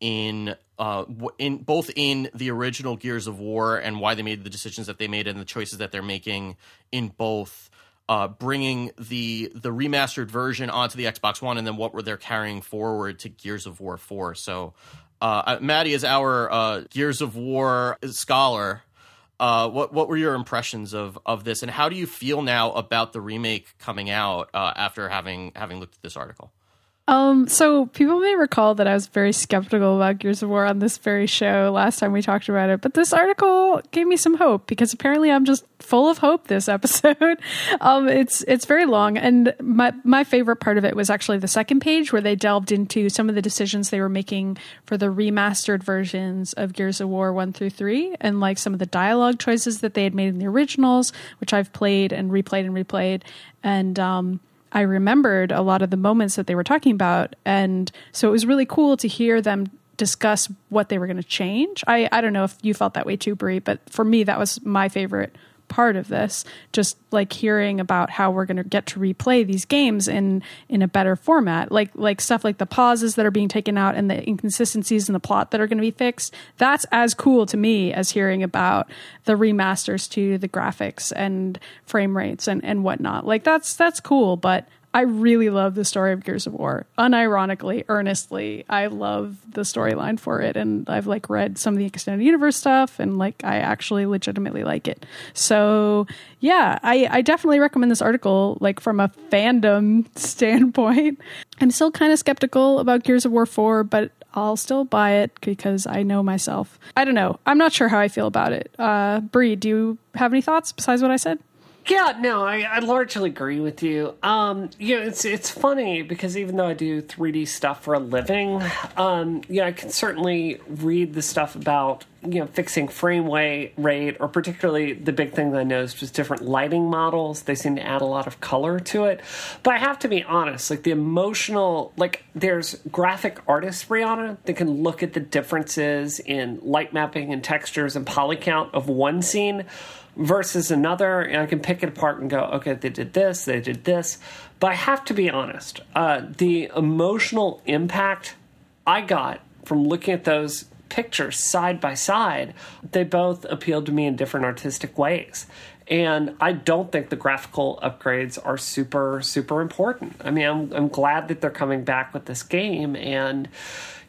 in uh in both in the original Gears of War and why they made the decisions that they made and the choices that they're making in both uh bringing the the remastered version onto the Xbox One and then what were they carrying forward to Gears of War 4 so uh Maddy is our uh Gears of War scholar uh, what what were your impressions of of this, and how do you feel now about the remake coming out uh, after having having looked at this article? Um, so people may recall that I was very skeptical about Gears of War on this very show last time we talked about it, but this article gave me some hope because apparently I'm just full of hope this [LAUGHS] episode. um, it's it's very long, and my my favorite part of it was actually the second page where they delved into some of the decisions they were making for the remastered versions of Gears of War one through three, and like some of the dialogue choices that they had made in the originals, which I've played and replayed and replayed, and um, I remembered a lot of the moments that they were talking about. And so it was really cool to hear them discuss what they were going to change. I, I don't know if you felt that way too, Brie, but for me, that was my favorite part of this. Just like hearing about how we're going to get to replay these games in in a better format, like like stuff like the pauses that are being taken out and the inconsistencies in the plot that are going to be fixed. That's as cool to me as hearing about the remasters to the graphics and frame rates and and whatnot. Like that's that's cool, but. I really love the story of Gears of War. Unironically, earnestly, I love the storyline for it, and I've like read some of the extended universe stuff, and like I actually legitimately like it. So yeah, I, I definitely recommend this article. Like from a fandom [LAUGHS] standpoint, I'm still kind of skeptical about Gears of War Four, but I'll still buy it because I know myself. I don't know. I'm not sure how I feel about it. Uh, Bree, do you have any thoughts besides what I said? Yeah, no, I, I largely agree with you. Um, you know, it's it's funny because even though I do 3D stuff for a living, um, you know, I can certainly read the stuff about you know fixing frame rate, or particularly the big thing that I noticed was different lighting models. They seem to add a lot of color to it. But I have to be honest, like the emotional, like there's graphic artists, Brianna, that can look at the differences in light mapping and textures and poly count of one scene versus another, and I can pick it apart and go, okay, they did this, they did this. But I have to be honest, uh, the emotional impact I got from looking at those pictures side by side, they both appealed to me in different artistic ways. And I don't think the graphical upgrades are super, super important. I mean, I'm, I'm glad that they're coming back with this game and,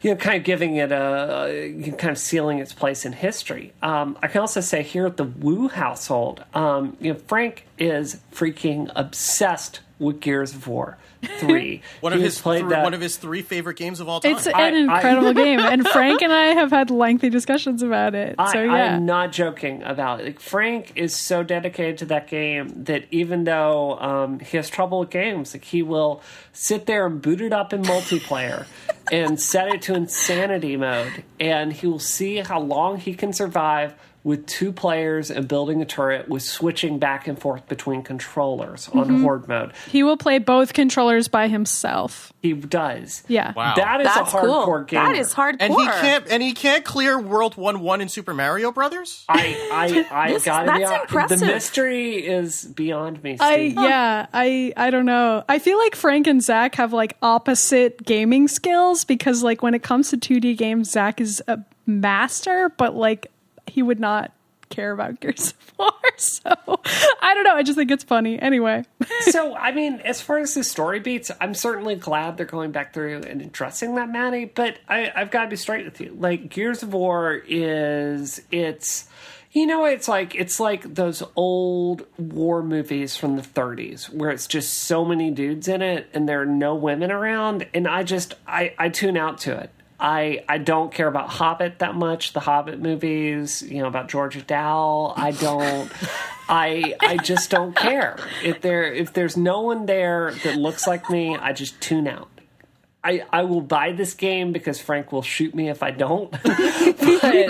you know, kind of giving it a, kind of sealing its place in history. Um, I can also say here at the Wu household, um, you know, Frank is freaking obsessed with Gears of War three. [LAUGHS] one of his played th- one of his three favorite games of all time. It's an I, incredible I, [LAUGHS] game, and Frank and I have had lengthy discussions about it. I, so yeah, I'm not joking about it. Like, Frank is so dedicated to that game that even though um, he has trouble with games, like he will sit there and boot it up in multiplayer [LAUGHS] and set it to insanity mode, and he will see how long he can survive with two players and building a turret with switching back and forth between controllers on mm-hmm. horde mode. He will play both controllers by himself. He does. Yeah. Wow. That is That's a hardcore cool. game. That is hardcore. And he can't and he can't clear World 1 1 in Super Mario Brothers? I I I [LAUGHS] this, gotta be impressive. The mystery is beyond me, Steve. I yeah, I I don't know. I feel like Frank and Zach have like opposite gaming skills because like when it comes to 2D games, Zach is a master, but like he would not care about Gears of War. [LAUGHS] So I don't know. I just think it's funny. Anyway. [LAUGHS] so I mean, as far as the story beats, I'm certainly glad they're going back through and addressing that, Maddy. But I, I've got to be straight with you. Like Gears of War is it's you know it's like it's like those old war movies from the 30s where it's just so many dudes in it and there are no women around and i just i i tune out to it I I don't care about Hobbit that much. The Hobbit movies, you know, about Georgia Dow. I don't. I I just don't care if there if there's no one there that looks like me. I just tune out. I, I will buy this game because Frank will shoot me if I don't. [LAUGHS] but,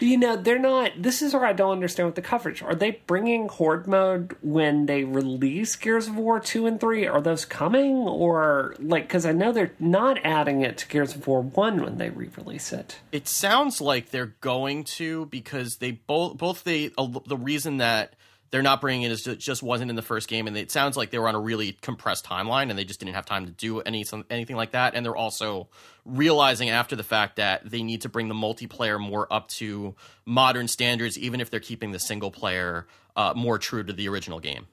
you know, they're not. This is where I don't understand with the coverage. Are they bringing Horde mode when they release Gears of War 2 and 3? Are those coming? Or, like, because I know they're not adding it to Gears of War 1 when they re release it. It sounds like they're going to because they both, both they, uh, the reason that they're not bringing it as it just wasn't in the first game, and it sounds like they were on a really compressed timeline, and they just didn't have time to do any anything like that. And they're also realizing after the fact that they need to bring the multiplayer more up to modern standards, even if they're keeping the single player uh, more true to the original game.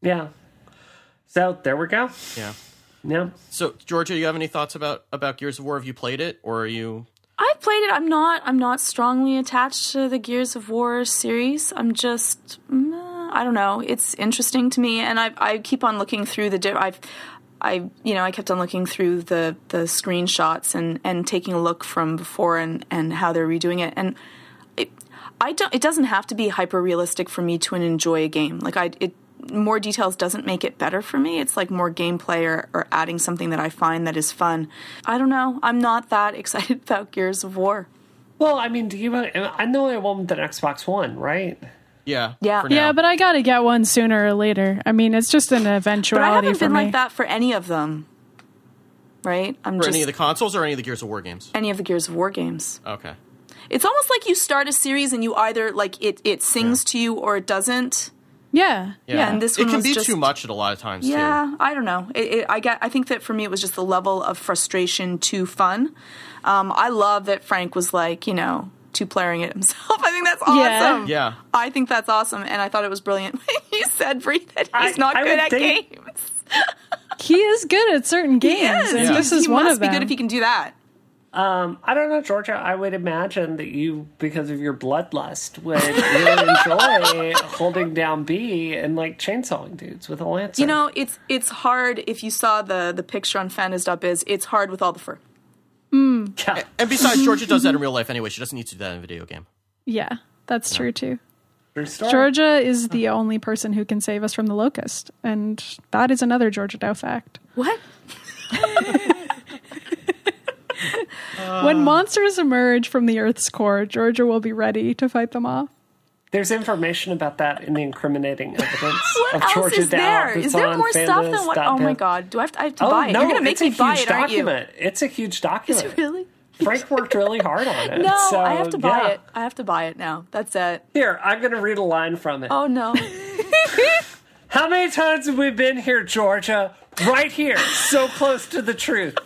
Yeah. So there we go. Yeah. Yeah. So Georgia, do you have any thoughts about about Gears of War? Have you played it, or are you? I've played it. I'm not. I'm not strongly attached to the Gears of War series. I'm just. Mm, I don't know. It's interesting to me, and I I keep on looking through the. I've I you know I kept on looking through the the screenshots and and taking a look from before and and how they're redoing it and. It, I don't. It doesn't have to be hyper realistic for me to enjoy a game. Like I, it more details doesn't make it better for me. It's like more gameplay or, or, adding something that I find that is fun. I don't know. I'm not that [LAUGHS] excited about Gears of War. Well, I mean, do you? I know I want the Xbox One, right? Yeah. Yeah. Yeah, but I got to get one sooner or later. I mean, it's just an eventuality. But I haven't been me. like that for any of them. Right? I'm for just, any of the consoles or any of the Gears of War games? Any of the Gears of War games. Okay. It's almost like you start a series and you either like it it sings yeah. to you or it doesn't. Yeah. Yeah, yeah and this it can be just, too much at a lot of times. Yeah, too. I don't know. It, it, I get. I think that for me, it was just the level of frustration to fun. Um, I love that Frank was like, you know, two playing it himself. [LAUGHS] I think that's awesome. Yeah. yeah. I think that's awesome, and I thought it was brilliant [LAUGHS] when you said Bree that he's I, not I good at think, games. [LAUGHS] he is good at certain games, Yes, and he- this is he one must of be them. good if he can do that. Um, I don't know, Georgia. I would imagine that you, because of your bloodlust, would really enjoy holding down B and like chainsawing dudes with a lancer. You know, it's it's hard if you saw the the picture on Faniz.biz, it's hard with all the fur. Mm. yeah. And besides, mm-hmm. Georgia does that in mm-hmm. real life anyway. She doesn't need to do that in a video game. yeah, that's true too. Georgia is the uh-huh. only person who can save us from the locust, and that is another Georgia Dow fact. What? [LAUGHS] when monsters emerge from the Earth's core, Georgia will be ready to fight them off. There's information about that in the incriminating evidence [LAUGHS] What of else Georgia is Dow. there? there on more stuff than what? Oh my god! Do I have to, I have to Oh buy it? no, You're gonna make it's me buy it, aren't you? It's a huge document. [LAUGHS] Is it really? Frank worked really hard on it. [LAUGHS] No, so, I have to buy yeah. it. I have to buy it now. That's it. Here, I'm going to read a line from it. Oh no! How many times have we been here, Georgia? Right here, so close to the truth.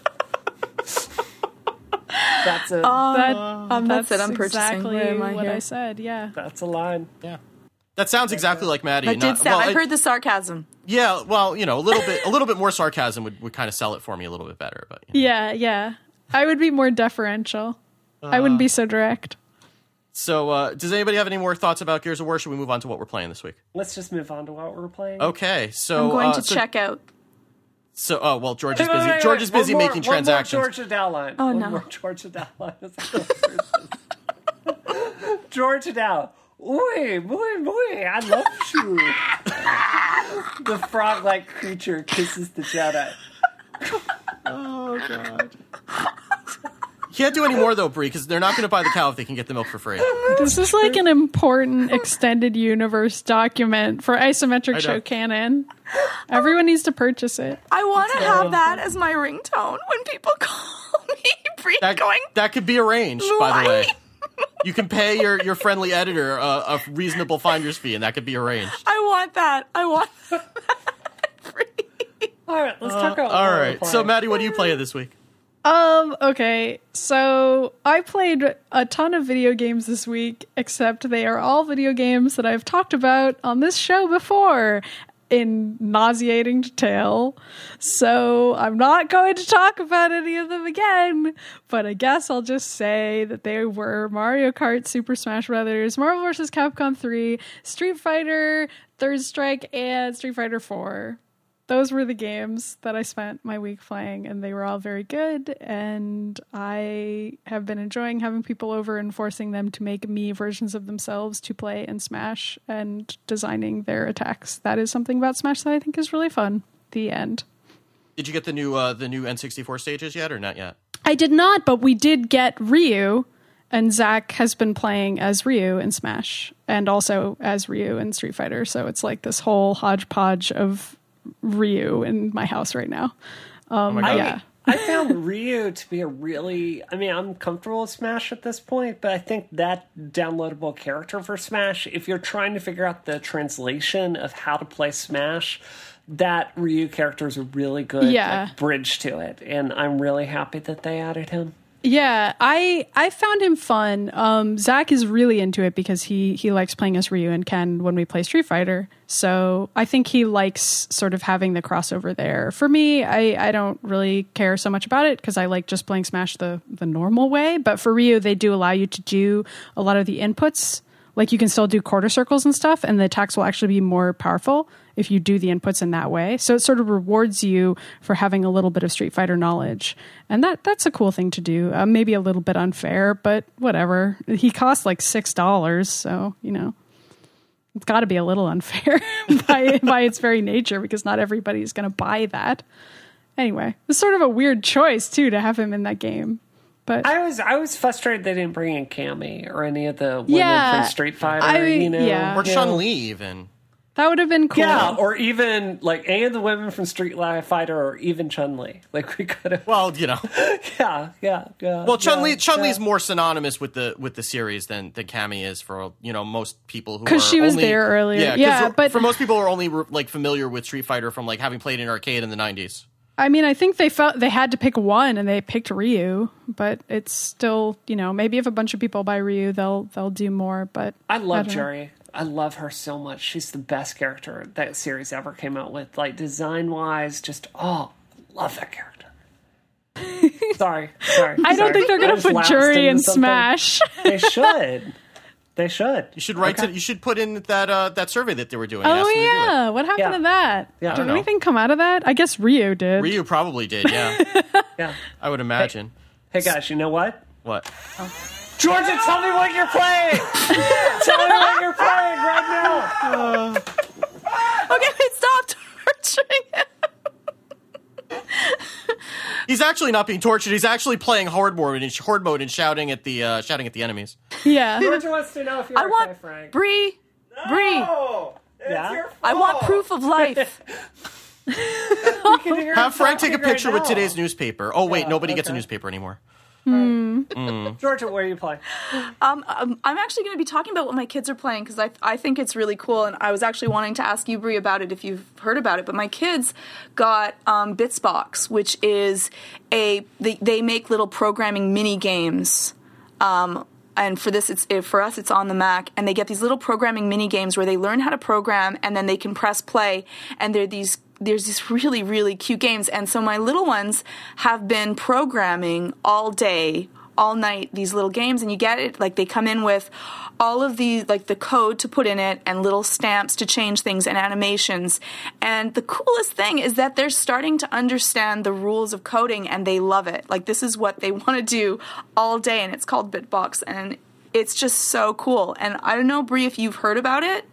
That's a That, Um, that's, it. I'm purchasing. exactly Where am I what here? I said. Yeah. that's a line. Yeah. That sounds exactly like Maddy. That Not- did sound. well, I've it- heard the sarcasm. Yeah, well, you know, a little bit, a little bit more sarcasm would, would kind of sell it for me a little bit better. But you know. Yeah, yeah. I would be more deferential. I wouldn't be so direct. so, uh, does anybody have any more thoughts about Gears of War? Should we move on to what we're playing this week? Let's just move on to what we're playing. Okay, so I'm going uh, to so- check out. So, oh well, George is Wait, wait, busy. wait, George wait. is busy One more- making one more transactions. Georgia Dow line. Oh, one no. more Georgia Dow line. Georgia Dow. Oi, boy, boy, I love you. the frog-like creature kisses the Jedi. Oh god. Can't do any more though, Brie, because they're not going to buy the cow if they can get the milk for free. This is like an important extended universe document for isometric I show canon. Everyone needs to purchase it. I want to have that as my ringtone when people [LAUGHS] call me. Free That, going. that could be arranged, by the way. You can pay your, your friendly editor a, a reasonable finder's fee, and that could be arranged. I want that. I want [LAUGHS] that. All right, let's talk about. All what so. Maddy, what do you play this week? Um, okay. So I played a ton of video games this week, except they are all video games that I've talked about on this show before in nauseating detail. So I'm not going to talk about any of them again, but I guess I'll just say that they were Mario Kart, Super Smash Brothers, Marvel vs. Capcom 3, Street Fighter, Third Strike, and Street Fighter 4 those were the games that I spent my week playing, and they were all very good. And I have been enjoying having people over and forcing them to make me versions of themselves to play and Smash and designing their attacks. That is something about Smash that I think is really fun. The end. Did you get the new uh, the new N64 stages yet, or not yet? I did not, but we did get Ryu, and Zach has been playing as Ryu in Smash, and also as Ryu in Street Fighter. So it's like this whole hodgepodge of Ryu in my house right now. Um, my God. yeah. I found Ryu to be a really. I mean, I'm comfortable with Smash at this point, but I think that downloadable character for Smash, if you're trying to figure out the translation of how to play Smash, that Ryu character is a really good Yeah. like, bridge to it, and I'm really happy that they added him. Yeah, I I found him fun. Um, Zach is really into it because he he likes playing as Ryu and Ken when we play Street Fighter. So I think he likes sort of having the crossover there. For me, I I don't really care so much about it because I like just playing Smash the the normal way. But for Ryu, they do allow you to do a lot of the inputs. Like you can still do quarter circles and stuff, and the attacks will actually be more powerful if you do the inputs in that way. So it sort of rewards you for having a little bit of Street Fighter knowledge, and that that's a cool thing to do. Uh, maybe a little bit unfair, but whatever. He costs like six dollars, so you know it's got to be a little unfair [LAUGHS] by by its very nature because not everybody's going to buy that. Anyway, it's sort of a weird choice too to have him in that game. But I was I was frustrated they didn't bring in Cammy or any of the women Yeah, from Street Fighter. I- you know, yeah. Or Yeah. Chun Li even. That would have been cool. Yeah, or even like any of the women from Street Fighter, or even Chun Li. Like we could have. Well, you know. [LAUGHS] Yeah, yeah, yeah. Well, Chun Li yeah, Chun Li's yeah. more synonymous with the with the series than than Cammy is for you know most people who 'Cause are she was only- there earlier. Yeah, 'cause Yeah, but- for most people who are only like familiar with Street Fighter from like having played in arcade in the '90s. I mean, I think they felt they had to pick one, and they picked Ryu. But it's still, you know, maybe if a bunch of people buy Ryu, they'll they'll do more. But I love don't. Juri. I love her so much. She's the best character that series ever came out with. Like design wise, just oh, love that character. [LAUGHS] sorry, sorry. I don't sorry. think they're going to put lapsed Juri into in something. Smash. [LAUGHS] They should. They should. You should write Okay. to, you should put in that uh, that survey that they were doing. oh them to do yeah, what happened Yeah. to that? Yeah. Did don't know. anything come out of that? I guess Ryu did. Ryu probably did. Yeah, [LAUGHS] Yeah. I would imagine. Hey guys, you know what? What? Georgia, tell me what you're playing. [LAUGHS] tell me what you're playing right now. [LAUGHS] Okay, wait, stop torturing him. [LAUGHS] He's actually not being tortured. He's actually playing horde mode and horde mode and shouting at the uh, shouting at the enemies. Yeah. Georgia wants to know if you're I okay, want Frank. Bree. Bree. Yeah? I want proof of life. You can hear Have Frank take a talking right picture with today's newspaper. Oh wait, Yeah, nobody gets a newspaper anymore. Georgia, where are you playing? Um, um, I'm actually going to be talking about what my kids are playing because I, I think it's really cool, and I was actually wanting to ask you, Brie, about it if you've heard about it. But my kids got um, Bitsbox, which is a they, they make little programming mini games. Um, and for this, it's for us, it's on the Mac, and they get these little programming mini games where they learn how to program, and then they can press play, and they're these there's these really really cute games, and so my little ones have been programming all day all night these little games. And you get it like they come in with all of the like the code to put in it and little stamps to change things and animations. And the coolest thing is that they're starting to understand the rules of coding and they love it. Like this is what they [LAUGHS] want to do all day and it's called Bitsbox and it's just so cool. And i don't know brie if you've heard about it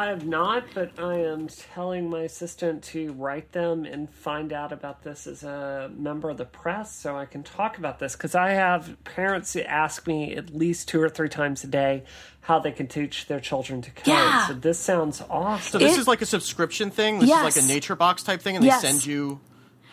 I have not, but I am telling my assistant to write them and find out about this as a member of the press so I can talk about this because I have parents who ask me at least two or three times a day how they can teach their children to code. Yeah. So this sounds awesome. So this It- is like a subscription thing. This Yes. is like a nature box type thing, and they Yes. send you.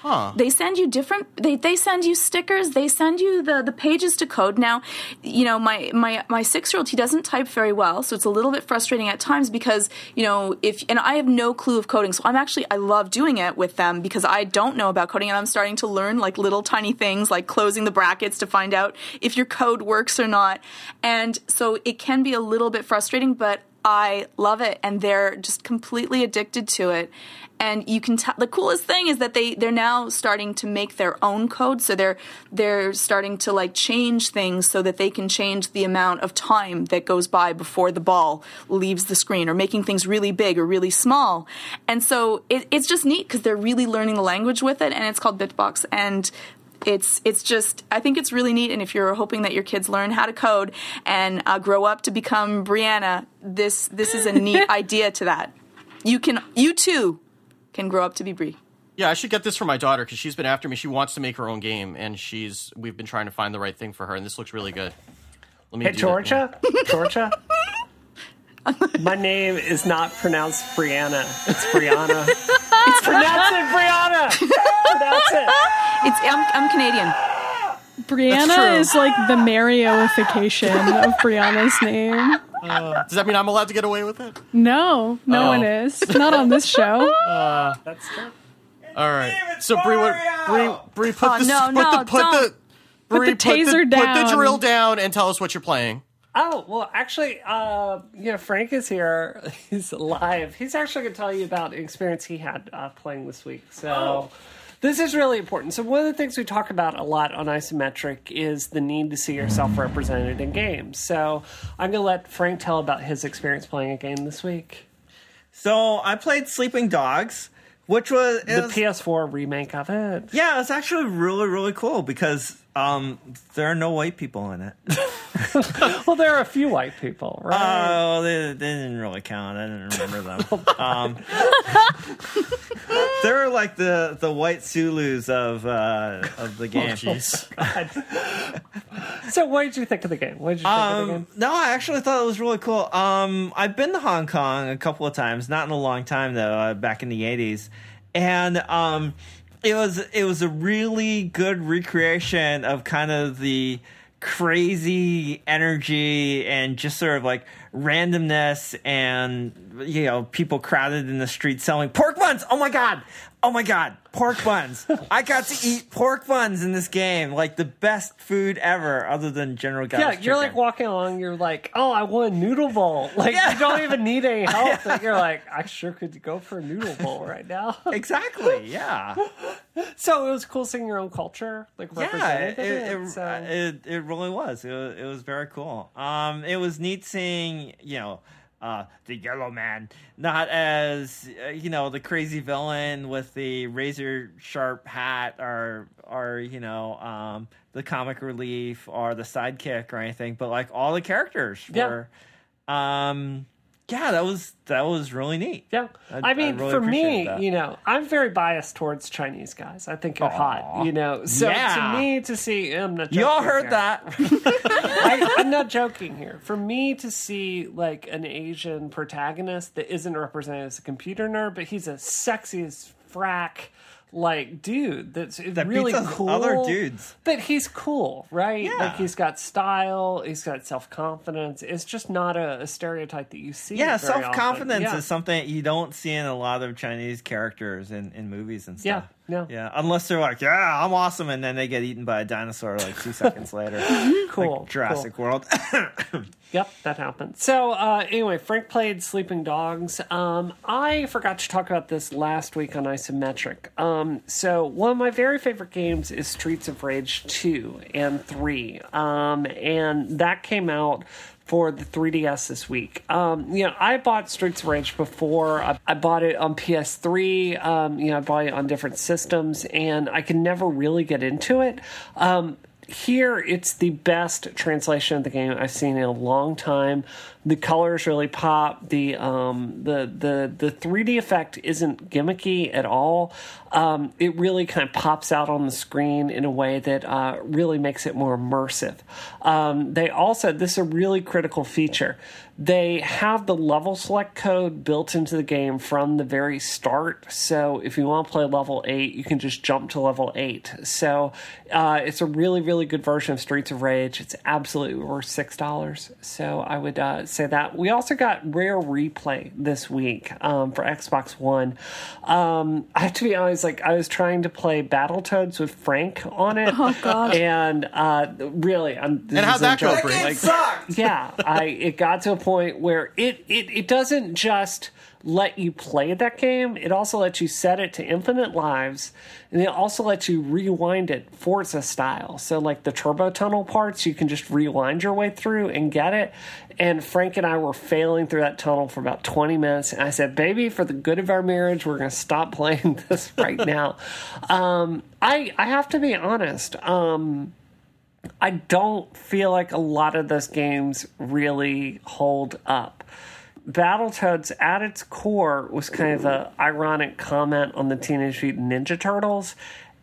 Huh. they send you different they, they send you stickers they send you the, the pages to code now you know my my my six year old he doesn't type very well so it's a little bit frustrating at times because you know if and i have no clue of coding so i'm actually i love doing it with them because i don't know about coding and i'm starting to learn like little tiny things like closing the brackets to find out if your code works or not and so it can be a little bit frustrating but I love it, and they're just completely addicted to it. And you can tell the coolest thing is that they they're now starting to make their own code. So they're they're starting to like change things so that they can change the amount of time that goes by before the ball leaves the screen, or making things really big or really small. And so it, it's just neat because they're really learning the language with it, and it's called Bitsbox. And it's it's just I think it's really neat. And if you're hoping that your kids learn how to code and uh, grow up to become Brianna, this this is a neat [LAUGHS] idea to that. You can you too can grow up to be Brie. Yeah, I should get this for my daughter because she's been after me. She wants to make her own game, and she's we've been trying to find the right thing for her, and this looks really good. Let me Hey, do that. Georgia? Georgia? My name is not pronounced Brianna. It's Brianna. [LAUGHS] it's pronounce it, Brianna. Pronounce it. It's I'm, I'm Canadian. Brianna is like the Marioification of Brianna's name. Uh, does that mean I'm allowed to get away with it? No, no Oh. one is. Not on this show. [LAUGHS] Uh, That's true. All right. So Bree, what, Bree, Mario! Bree, put Oh, the no, put no, the put don't. the Bree, the taser put the, Put down. the drill down and tell us what you're playing. Oh, well, actually, uh, you know, Frank is here. [LAUGHS] He's live. He's actually going to tell you about an experience he had uh, playing this week. So, this is really important. So, one of the things we talk about a lot on Isometric is the need to see yourself represented in games. So, I'm going to let Frank tell about his experience playing a game this week. So I played Sleeping Dogs, which was, The was PS4 remake of it. yeah, it's actually really really cool because um, there are no white people in it. [LAUGHS] Well, there are a few white people, right? Oh, they, they didn't really count. I didn't remember them. [LAUGHS] um, they're like the the white Zulus of uh, of the [LAUGHS] game. so, what did you think of the game? What did you think of the game? Um, no, I actually thought it was really cool. Um, I've been to Hong Kong a couple of times, not in a long time though, uh, back in the '80s, and um, it was it was a really good recreation of kind of the crazy energy and just sort of like randomness and you know people crowded in the street selling pork buns. Oh my god! Oh my god, pork buns! I got to eat pork buns in this game, like the best food ever, other than General Gao's Yeah, you're chicken. like walking along. You're like, oh, I want a noodle bowl. [LAUGHS] Like Yeah. you don't even need any help. But [LAUGHS] you're like, I sure could go for a noodle bowl right now. [LAUGHS] exactly, yeah, so it was cool seeing your own culture, like yeah. It it, it, so. it, it really was. It, was. it was very cool. Um, it was neat seeing you know. Uh, the yellow man, not as uh, you know the crazy villain with the razor sharp hat, or or you know um, the comic relief or the sidekick or anything, but like all the characters Yeah. were. Um, yeah, that was that was really neat. Yeah, I- I, mean, I really for me, that. you know, I'm very biased towards Chinese guys. I think they're hot, you know. So Yeah. to me, to see, I'm not. You all heard here. that. [LAUGHS] [LAUGHS] I, I'm not joking here. For me to see like an Asian protagonist that isn't represented as a computer nerd, but he's a sexy as frack. Like dude, that's That really cool. other dudes. but he's cool, right? Yeah. Like he's got style, he's got self confidence. It's just not a, a stereotype that you see. yeah, self confidence Yeah. is something you don't see in a lot of Chinese characters in, in movies and stuff. Yeah, yeah. yeah. Unless they're like, "Yeah, I'm awesome," and then they get eaten by a dinosaur like two seconds [LAUGHS] later. cool. Like Jurassic World. [COUGHS] Yep, that happened. So uh, anyway, Frank played Sleeping Dogs. Um, I forgot to talk about this last week on Isometric. Um, so one of my very favorite games is Streets of Rage two and three, um, and that came out for the 3DS this week. Um, you know, I bought Streets of Rage before. I, I bought it on PS3. Um, you know, I bought it on different systems, and I can never really get into it. Um, here it's the best translation of the game I've seen in a long time. The colors really pop. The um, the the the 3D effect isn't gimmicky at all. Um, it really kind of pops out on the screen in a way that uh, really makes it more immersive. Um, they also this is a really critical feature. They have the level select code built into the game from the very start. So if you want to play level eight, you can just jump to level eight. So uh, it's a really, really good version of Streets of Rage. It's absolutely worth six dollars. So I would uh, say that. We also got Rare Replay this week um, for Xbox One. Um, I have to be honest, like I was trying to play Battletoads with Frank on it. [LAUGHS] Oh God. And uh, really, I'm, this And how'd isn't that go, joking. Brink? Like, sucked. [LAUGHS] yeah, I it got to a point where it, it it doesn't just let you play that game, it also lets you set it to infinite lives, and it also lets you rewind it Forza style. So like the turbo tunnel parts, you can just rewind your way through and get it. And Frank and I were failing through that tunnel for about 20 minutes. And I said, baby, for the good of our marriage, we're going to stop playing [LAUGHS] this right now. Um, I, I have to be honest. Um, I don't feel like a lot of those games really hold up. Battletoads, at its core, was kind of a ironic comment on the Teenage Mutant Ninja Turtles,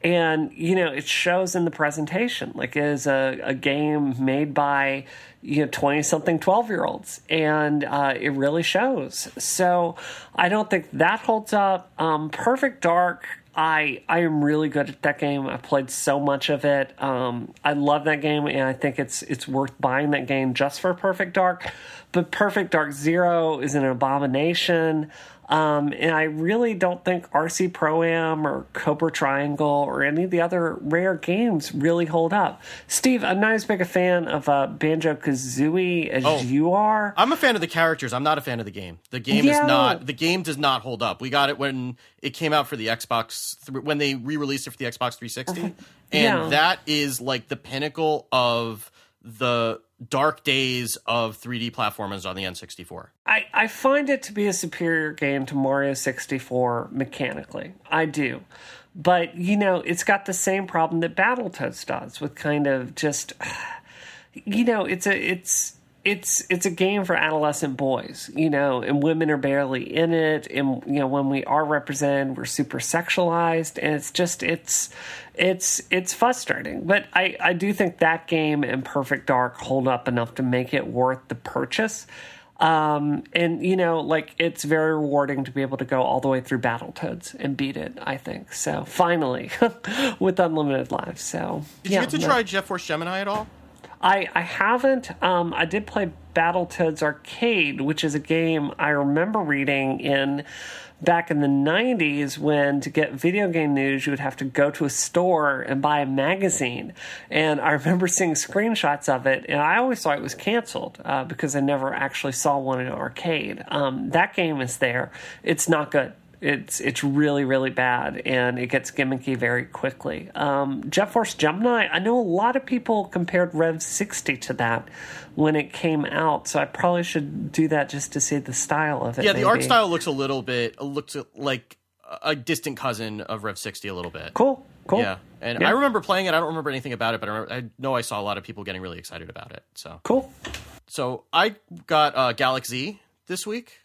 and you know it shows in the presentation. Like it is a, a game made by you know twenty something twelve year olds, and uh, it really shows. So I don't think that holds up. Um, Perfect Dark. I I am really good at that game. I played so much of it. Um, I love that game, and I think it's it's worth buying that game just for Perfect Dark. But Perfect Dark Zero is an abomination, um, and I really don't think RC Pro Am or Cobra Triangle or any of the other rare games really hold up. Steve, I'm not as big a fan of uh, Banjo Kazooie as Oh. you are. I'm a fan of the characters. I'm not a fan of the game. The game Yeah. is not. The game does not hold up. We got it when it came out for the Xbox when they re-released it for the Xbox 360, and Yeah. that is like the pinnacle of the dark days of 3D platformers on the N64. I, I find it to be a superior game to Mario 64 mechanically. I do. But, you know, it's got the same problem that Battletoads does with kind of just [SIGHS] you know, it's a it's it's it's a game for adolescent boys, you know, and women are barely in it and you know, when we are represented, we're super sexualized and it's just it's it's it's frustrating. But I I do think that game and Perfect Dark hold up enough to make it worth the purchase. Um, and you know, like it's very rewarding to be able to go all the way through Battletoads and beat it. I think so. Finally, [LAUGHS] with unlimited lives. So Did yeah, you get to no. try Jet Force Gemini at all? I I haven't. Um, I did play Battletoads Arcade, which is a game I remember reading in back in the 90s when to get video game news you would have to go to a store and buy a magazine. And i remember seeing screenshots of it and i always thought it was canceled uh, because i never actually saw one in an arcade. Um, that game is there. It's not good it's it's really really bad and it gets gimmicky very quickly. Um, Jet Force Gemini, I know a lot of people compared Rev 60 to that when it came out, so I probably should do that just to see the style of it. Yeah, the art style looks a little bit looks like a distant cousin of Rev 60 a little bit. Cool, cool. Yeah, and Yeah. I remember playing it. I don't remember anything about it, but I, remember, I know I saw a lot of people getting really excited about it. So, Cool. so I got uh, Galak-Z this week,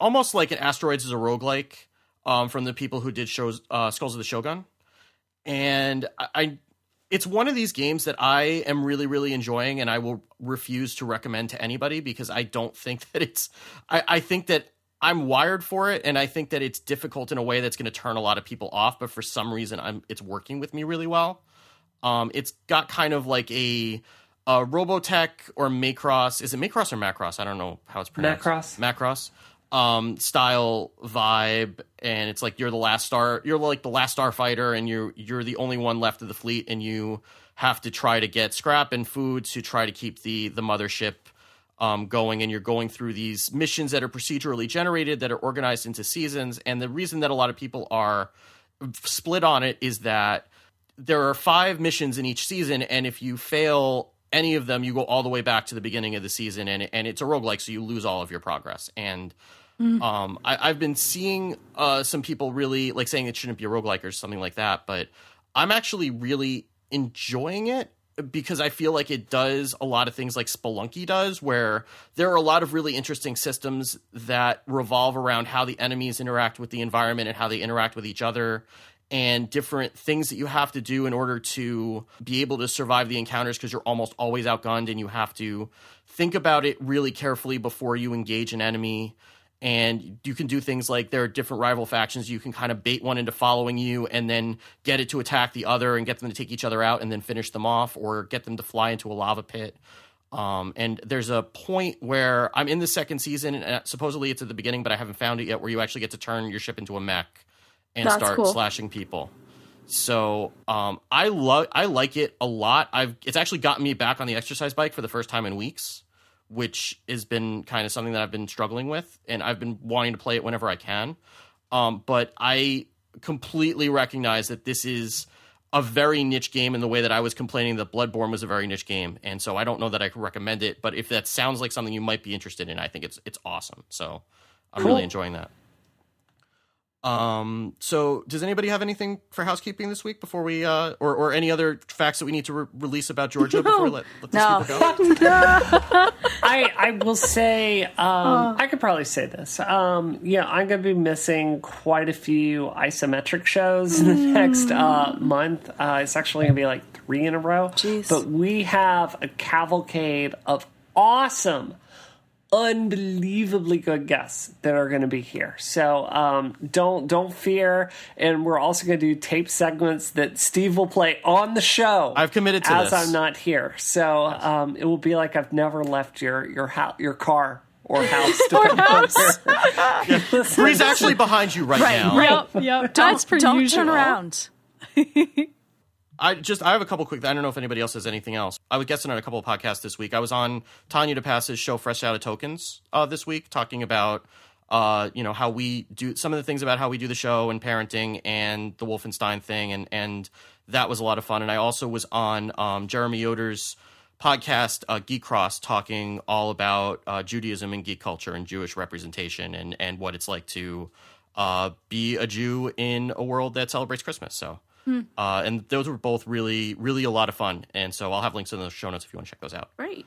almost like an Asteroids is a roguelike um, from the people who did shows uh, Skulls of the Shogun, and I, I it's one of these games that I am really, really enjoying, and I will refuse to recommend to anybody because I don't think that it's. I, I think that I'm wired for it, and I think that it's difficult in a way that's going to turn a lot of people off. But for some reason, I'm it's working with me really well. Um, it's got kind of like a, a Robotech or Macross. Is it Macross or Macross? I don't know how it's pronounced. Macross. Macross um style vibe and it's like you're the last star you're like the last starfighter and you're you're the only one left of the fleet and you have to try to get scrap and food to try to keep the the mothership um, going and you're going through these missions that are procedurally generated that are organized into seasons and the reason that a lot of people are split on it is that there are five missions in each season and if you fail any of them you go all the way back to the beginning of the season and, and it's a roguelike so you lose all of your progress and um, I, I've been seeing uh, some people really like saying it shouldn't be a roguelike or something like that, but I'm actually really enjoying it because I feel like it does a lot of things like Spelunky does, where there are a lot of really interesting systems that revolve around how the enemies interact with the environment and how they interact with each other and different things that you have to do in order to be able to survive the encounters because you're almost always outgunned and you have to think about it really carefully before you engage an enemy and you can do things like there are different rival factions you can kind of bait one into following you and then get it to attack the other and get them to take each other out and then finish them off or get them to fly into a lava pit um, and there's a point where i'm in the second season and uh, supposedly it's at the beginning but i haven't found it yet where you actually get to turn your ship into a mech and That's start cool. slashing people so um, I love I like it a lot. I've it's actually gotten me back on the exercise bike for the first time in weeks, which has been kind of something that I've been struggling with, and I've been wanting to play it whenever I can. Um, but I completely recognize that this is a very niche game in the way that I was complaining that Bloodborne was a very niche game, and so I don't know that I can recommend it. But if that sounds like something you might be interested in, I think it's it's awesome. So I'm Cool. really enjoying that. Um. So, does anybody have anything for housekeeping this week before we, uh, or or any other facts that we need to re- release about Georgia before we let, let these No. people go? [LAUGHS] [LAUGHS] I I will say um, I could probably say this. Um, yeah, I'm going to be missing quite a few isometric shows in the next uh, month. Uh, it's actually going to be like three in a row. Jeez. But we have a cavalcade of awesome, unbelievably good guests that are going to be here. So um, don't don't fear. And we're also going to do tape segments that Steve will play on the show. I've committed to as this. I'm not here. So um, it will be like I've never left your your house, your car or house. depending on where- Bree's actually behind you right, Right, now. right. Yep, yep. That's per Don't usual. turn around. [LAUGHS] I just I have a couple quick. I don't know if anybody else has anything else. I was guesting on a couple of podcasts this week. I was on Tanya DePass's show, Fresh Out of Tokens, uh, this week, talking about uh, you know how we do some of the things about how we do the show and parenting and the Wolfenstein thing, and and that was a lot of fun. And I also was on um, Jeremy Yoder's podcast, uh, Geek Cross, talking all about uh, Judaism and geek culture and Jewish representation and and what it's like to uh, be a Jew in a world that celebrates Christmas. So. Uh, and those were both really, really a lot of fun. And so I'll have links in the show notes if you want to check those out. Great.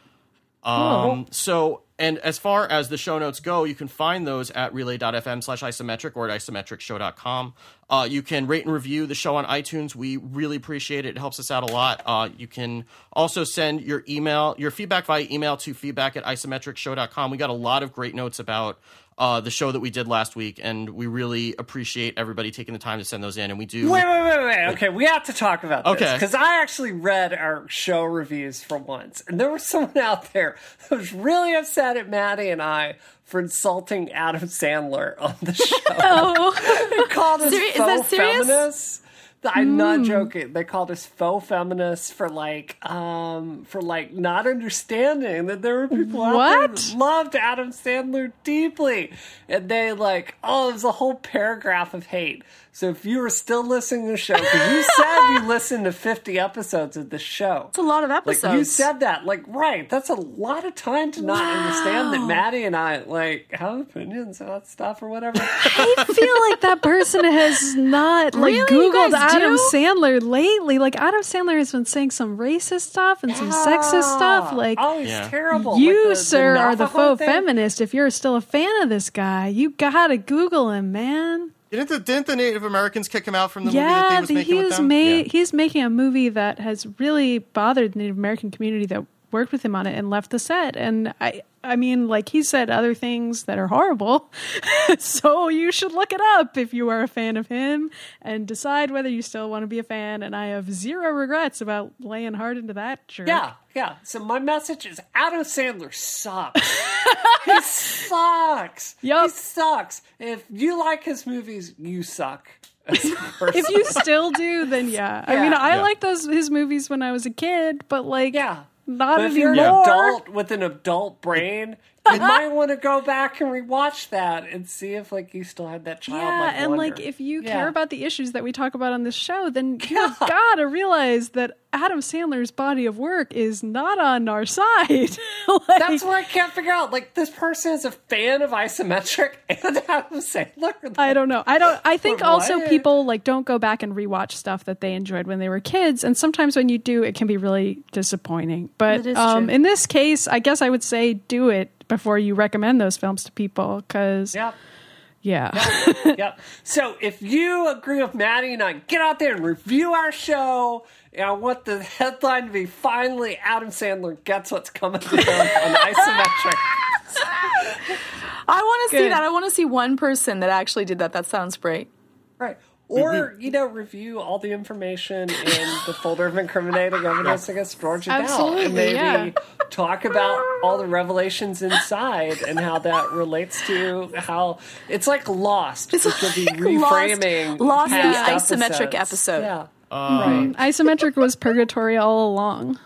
Um, so, and as far as the show notes go, you can find those at relay.fm slash isometric or at isometricshow.com. Uh, you can rate and review the show on iTunes. We really appreciate it. It helps us out a lot. Uh, you can also send your email, your feedback via email to feedback at isometricshow.com. We got a lot of great notes about uh, the show that we did last week, and we really appreciate everybody taking the time to send those in. And we do. Wait, wait, wait, wait. Okay, we have to talk about this Okay. because I actually read our show reviews for once, and there was someone [LAUGHS] out there who was really upset at Maddy and I for insulting Adam Sandler on the [LAUGHS] show. Oh, They called us Seri- is faux that serious? feminists. I'm not joking. They called us faux feminists for like, um, for like not understanding that there were people out there What? that loved Adam Sandler deeply, and they like, oh, it was a whole paragraph of hate. So if you were still listening to the show, because you said you [LAUGHS] listened to 50 episodes of the show, It's a lot of like episodes. you said that, like right, that's a lot of time to not understand that Maddy and I like have opinions about stuff or whatever. I feel like that person has not like Really? Googled Adam do? Sandler lately. Like Adam Sandler has been saying some racist stuff and some sexist stuff. Like oh, he's Yeah. terrible. you, Like the- sir, are the faux thing. feminist. If you're still a fan of this guy, you gotta Google him, man. Didn't the, didn't the Native Americans kick him out from the movie that Yeah, he was the- making with he's them? made Yeah. he's making a movie that has really bothered the Native American community that worked with him on it and left the set. And I I mean, like he said other things that are horrible. [LAUGHS] so you should look it up if you are a fan of him and decide whether you still want to be a fan. And I have zero regrets about laying hard into that jerk. Yeah, yeah. So my message is Adam Sandler sucks. [LAUGHS] he sucks. Yup. He sucks. If you like his movies, you suck. as a person. [LAUGHS] If you still do, then yeah. I mean, I Yeah. like those his movies when I was a kid, but like, yeah. not But if you're anymore. an adult with an adult brain, you might want to go back and rewatch that and see if like you still had that child. Yeah, and wonder. like if you Yeah. care about the issues that we talk about on this show, then you've got to realize that Adam Sandler's body of work is not on our side. [LAUGHS] Like, That's what I can't figure out. Like this person is a fan of isometric [LAUGHS] and Adam Sandler. I don't know. I don't. I [LAUGHS] think also what? people like don't go back and rewatch stuff that they enjoyed when they were kids, and sometimes when you do, it can be really disappointing. But um, in this case, I guess I would say do it before you recommend those films to people, because Yep. yeah, [LAUGHS] yep. So if you agree with Maddy and I, get out there and review our show. And I want the headline to be finally Adam Sandler gets what's coming to him on [LAUGHS] isometric. I want to see that. I want to see one person that actually did that. That sounds great. Right. Or, you know, review all the information in the folder of incriminating evidence against Georgia Dow. And maybe yeah. talk about all the revelations inside and how that relates to how it's like lost. It's we could be like reframing Lost- Lost the past isometric episodes. episode. Yeah. Uh, isometric was purgatory all along,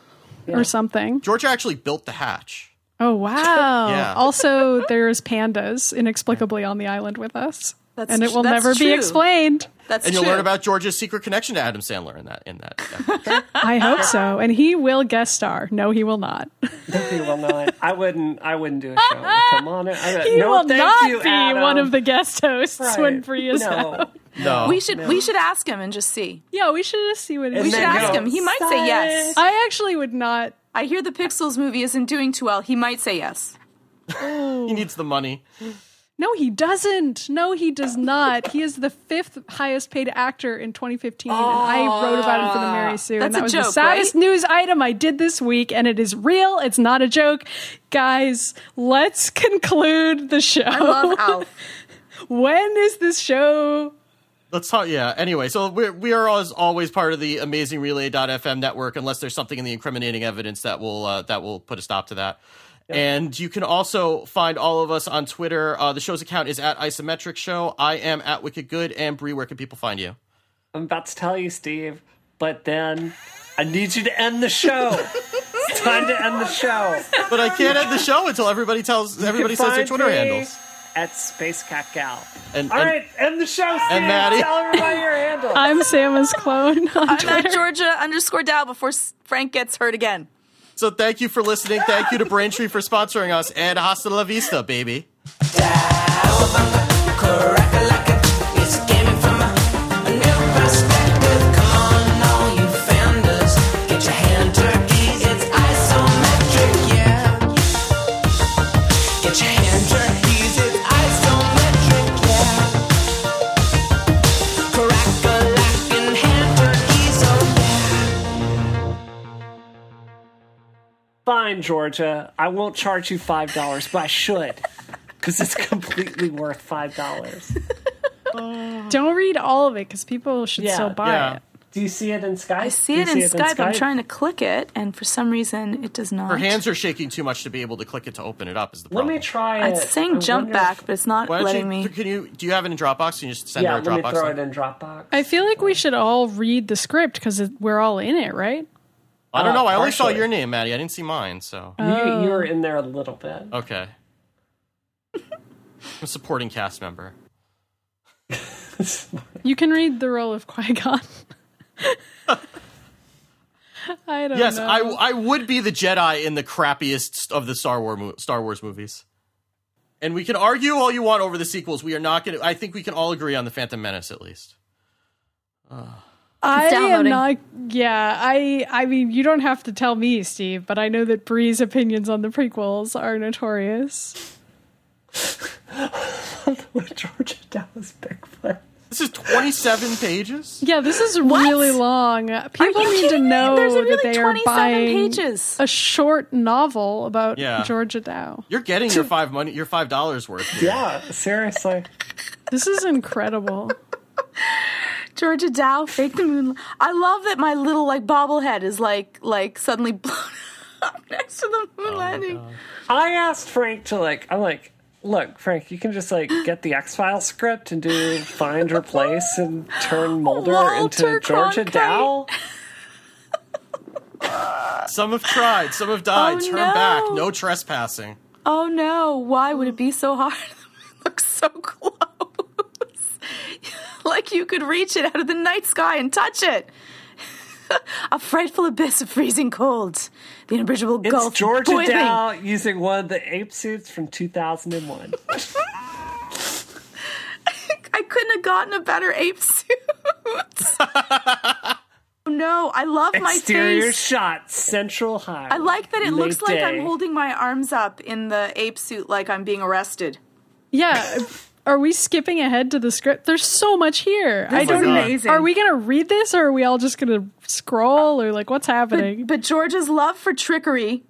Yeah. or something. Georgia actually built the hatch. Oh wow! Yeah. Also, there's pandas inexplicably on the island with us, That's and it will that's never be explained. That's And you'll true. learn about Georgia's secret connection to Adam Sandler in that in that. [LAUGHS] I hope so, and he will guest star. No, he will not. No, he will not. I wouldn't. I wouldn't do a show [LAUGHS] with him on it. I, He no, will thank not you, be Adam. one of the guest hosts Right. when Free is no. out. no, we should we should ask him and just see. Yeah, we should just see what he We should ask him. He might say yes. I actually would not. I hear the Pixels movie isn't doing too well. He might say yes. he needs the money. No, he doesn't. No, he does not. He is the fifth highest paid actor in 2015, and I wrote about it for the Mary Sue. That's and that a was the joke, saddest right? news item I did this week, and it is real. It's not a joke. Guys, let's [LAUGHS] conclude the show. I love Alf. [LAUGHS] when is this show? Let's talk. Yeah. Anyway, so we're, we are as always part of the amazing Relay.fm network, unless there's something in the incriminating evidence that will uh, that will put a stop to that. And you can also find all of us on Twitter. Uh, the show's account is at Isometric Show. I am at Wicked Good. And Bree, where can people find you? I'm about to tell you, Steve, but then I need you to end the show. [LAUGHS] it's time to end the show. But I can't end the show until everybody tells everybody You can says their find Twitter handles. At Space Cat Gal. And, All and- right, end the show, Steve. Maddy. Tell everybody your handle. I'm Samus Clone on I'm Twitter. at Georgia underscore Dow before Frank gets hurt again. So thank you for listening. Thank you to Braintree for sponsoring us. And hasta la vista, baby. Fine, Georgia. I won't charge you $5, but I should. because it's [LAUGHS] completely worth five dollars. [LAUGHS] Don't read all of it because people should Yeah, still buy yeah. it. Do you see it in Skype? I see Do it you in Skype. I'm trying to click it, and for some reason, it does not. Her hands are shaking too much to be able to click it to open it up. Is the problem? Let problem? me try it. It's saying I jump back, if- but it's not Why don't letting you? me. Can you? Do you have it in Dropbox? Can you just send Yeah, her a let me throw link? it in Dropbox. I feel like we should all read the script because we're all in it, right? I don't Uh, know. I only saw partially. your name, Maddy. I didn't see mine. So you, you were in there a little bit. okay. [LAUGHS] I'm a supporting cast member. [LAUGHS] You can read the role of Qui Gon. [LAUGHS] I don't Yes, know. I I would be the Jedi in the crappiest of the Star Wars mo- Star Wars movies. And we can argue all you want over the sequels. We are not going to. I think we can all agree on the Phantom Menace at least. I am downloading. not. Yeah, I. I mean, you don't have to tell me, Steve, but I know that Bree's opinions on the prequels are notorious. [LAUGHS] Georgia Dallas Bigfoot. This is 27 pages. Yeah, this is really long. People you need to know There's that they are buying pages. a short novel about Yeah. Georgia Dow. You're getting [LAUGHS] your five money, your five dollars worth. here. Yeah, seriously. This is incredible. [LAUGHS] Georgia Dow, fake the moon. I love that my little like bobblehead is like like suddenly [LAUGHS] blown up next to the moon oh landing. I asked Frank to like. I'm like, look, Frank, you can just like get the X Files script and do find replace and turn [LAUGHS] Mulder Walter into Georgia Cronkite. Dow. Some have tried, some have died. Oh, Turn no. back. No trespassing. Oh no! Why would it be so hard? It looks so close, like you could reach it out of the night sky and touch it. [LAUGHS] A frightful abyss of freezing cold. The unbridgeable It's gulf. Georgia boiling. Dow using one of the ape suits from 2001. [LAUGHS] I couldn't have gotten a better ape suit. oh [LAUGHS] no, I love my Exterior face. shot, Central High. I like that it looks like I'm holding my arms up in the ape suit like I'm being arrested. Yeah. Are we skipping ahead to the script? There's so much here. I don't amazing. Are we going to read this or are we all just going to scroll or like what's happening? But George's love for trickery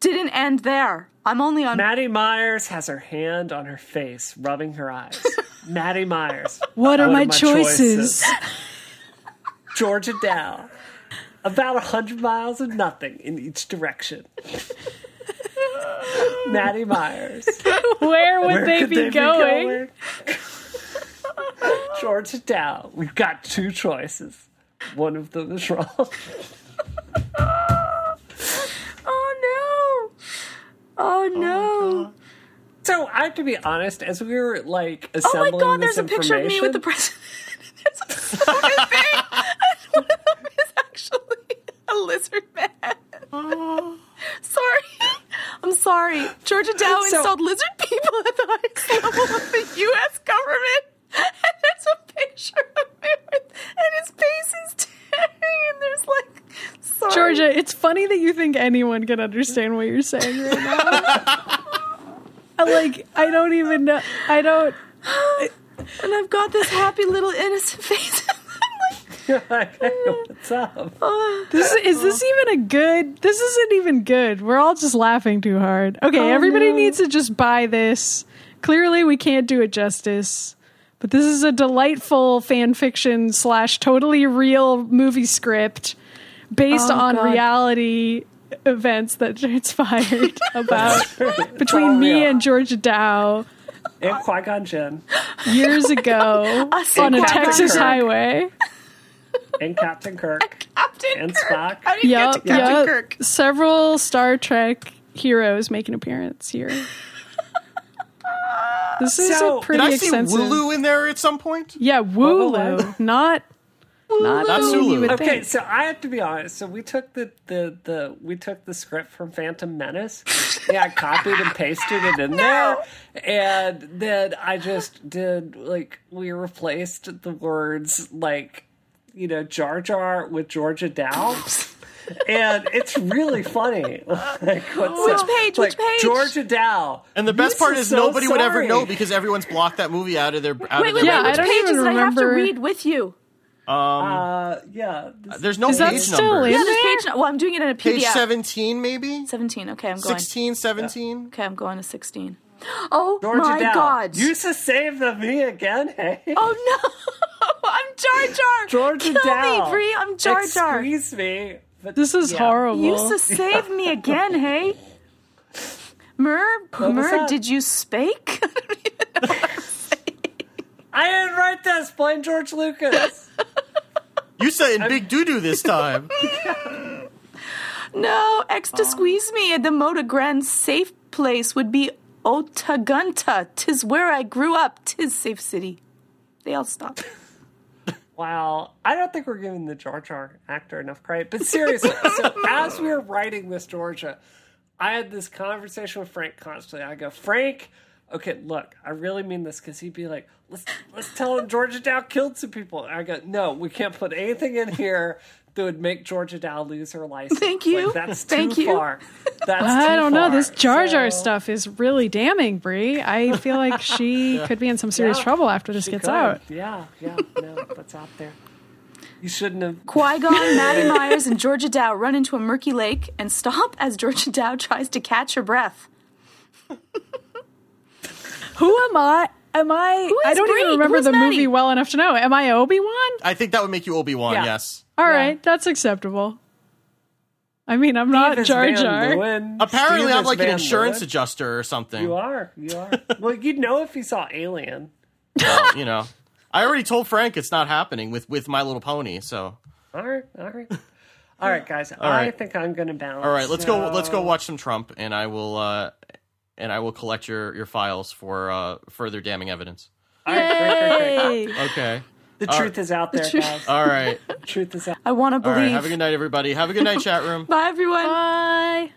didn't end there. I'm only on Maddy Myers has her hand on her face, rubbing her eyes. [LAUGHS] Maddy Myers. what are What my, are my choices? Georgia Dow. About a hundred miles of nothing in each direction. [LAUGHS] Maddy Myers. [LAUGHS] Where would Where they, be, they going? be going? [LAUGHS] Georgia Dow. We've got two choices. One of them is wrong. Oh no. Oh, oh no. So I have to be honest, as we were like assembling Oh my god, there's a picture of me with the president. there's a thing. And one of them is actually a lizard man. Oh. Sorry. I'm sorry. Georgia Dow So- installed lizard people at the highest level of the US government. And there's a picture of him with, and his face is staring, and there's like sorry. Georgia, it's funny that you think anyone can understand what you're saying right now. [LAUGHS] I like I don't even know I don't [SIGHS] and I've got this happy little innocent face. [LAUGHS] I'm like, Hey, what's up? oh. This is this even a good? This isn't even good. We're all just laughing too hard. Okay, Oh, everybody no. needs to just buy this. Clearly, we can't do it justice, but this is a delightful fan fiction slash totally real movie script based Oh, on God. reality events that [LAUGHS] transpired [LAUGHS] about between oh, me real. and Georgia Dow And Qui Gon Jinn years ago on a Texas highway. And Captain Kirk. Captain And Kirk. Spock. How do you Yup, get to Captain yup. Kirk? Several Star Trek heroes make an appearance here. [LAUGHS] This is So, a did pretty Did I see extensive. Wooloo in there at some point? Yeah, What, Wooloo, what? not not Not the you Sulu. would Okay, think. so I have to be honest. So we took the the, the we took the script from Phantom Menace. [LAUGHS] yeah, I copied and pasted it in [LAUGHS] there, and then I just did like we replaced the words like you know Jar Jar with Georgia Dow. And it's really funny. [LAUGHS] Like, Which up? page? Like, Which page? Georgia Dow. And the best This part is so nobody would ever know because everyone's blocked that movie out of their out Wait, of wait, their Yeah, wait. I Which don't pages even did I have to read with you? Uh, yeah. this- There's no Is that page still numbers. in Yeah, there's page. Well, I'm doing it in a PDF. Page 17 maybe? 17. Okay, I'm going. 16, 17? Okay, I'm going to 16. Oh Georgia my Dow. god! Used to save the me again, hey? Oh no! [LAUGHS] I'm Jar Jar. Georgia Kill Dow. me, Bree. I'm Jar Jar. Squeeze me. But This is yeah. horrible. Used to save me again, hey? Mer, was Mer, did you spake? [LAUGHS] I didn't write this. Blame George Lucas. You said in big doo doo this time. [LAUGHS] no, X to um, squeeze me at the Moda Grand safe place would be Otagunta. Tis where I grew up. Tis safe city. They all stop. [LAUGHS] Wow, I don't think we're giving the Jar Jar actor enough credit. But seriously, [LAUGHS] so as we were writing this Georgia, I had this conversation with Frank constantly. I go, Frank, okay, look, I really mean this because he'd be like, let's let's tell him Georgia Dow killed some people. And I go, no, we can't put anything in here that would make Georgia Dow lose her license. Thank you. Like, that's Thank you. far. [LAUGHS] That's I too don't know. This Jar Jar So- stuff is really damning, Brie. I feel like [LAUGHS] she could be in some serious Yeah, trouble after this she gets could. out. Yeah, yeah, no, that's out there. You shouldn't have. Qui Gon, Maddy Myers, and Georgia Dow run into a murky lake and stop [LAUGHS] as Georgia Dow tries to catch her breath. Who am I? Am I? I don't Brie? even remember Who's the Maddy? movie well enough to know. Am I Obi Wan? I think that would make you Obi Wan. Yeah. Yes. All Yeah. right, that's acceptable. I mean, I'm not Steve is Jar Jar. Apparently, Steve I'm is like an insurance Leeuwen. adjuster or something. You are. You are. [LAUGHS] well, you'd know if you saw Alien. Well, you know, I already told Frank it's not happening with with My Little Pony. So, All right. All right. All right, guys. I right. think I'm going to bounce. all right, let's go. Let's go watch some Trump, and I will. uh and I will collect your, your files for uh, further damning evidence. All right, great, great, great. Okay. The truth is out there, guys. [LAUGHS] All right. The truth is out. I want to believe. right. Have a good night, everybody. Have a good night, chat room. [LAUGHS] Bye, everyone. Bye.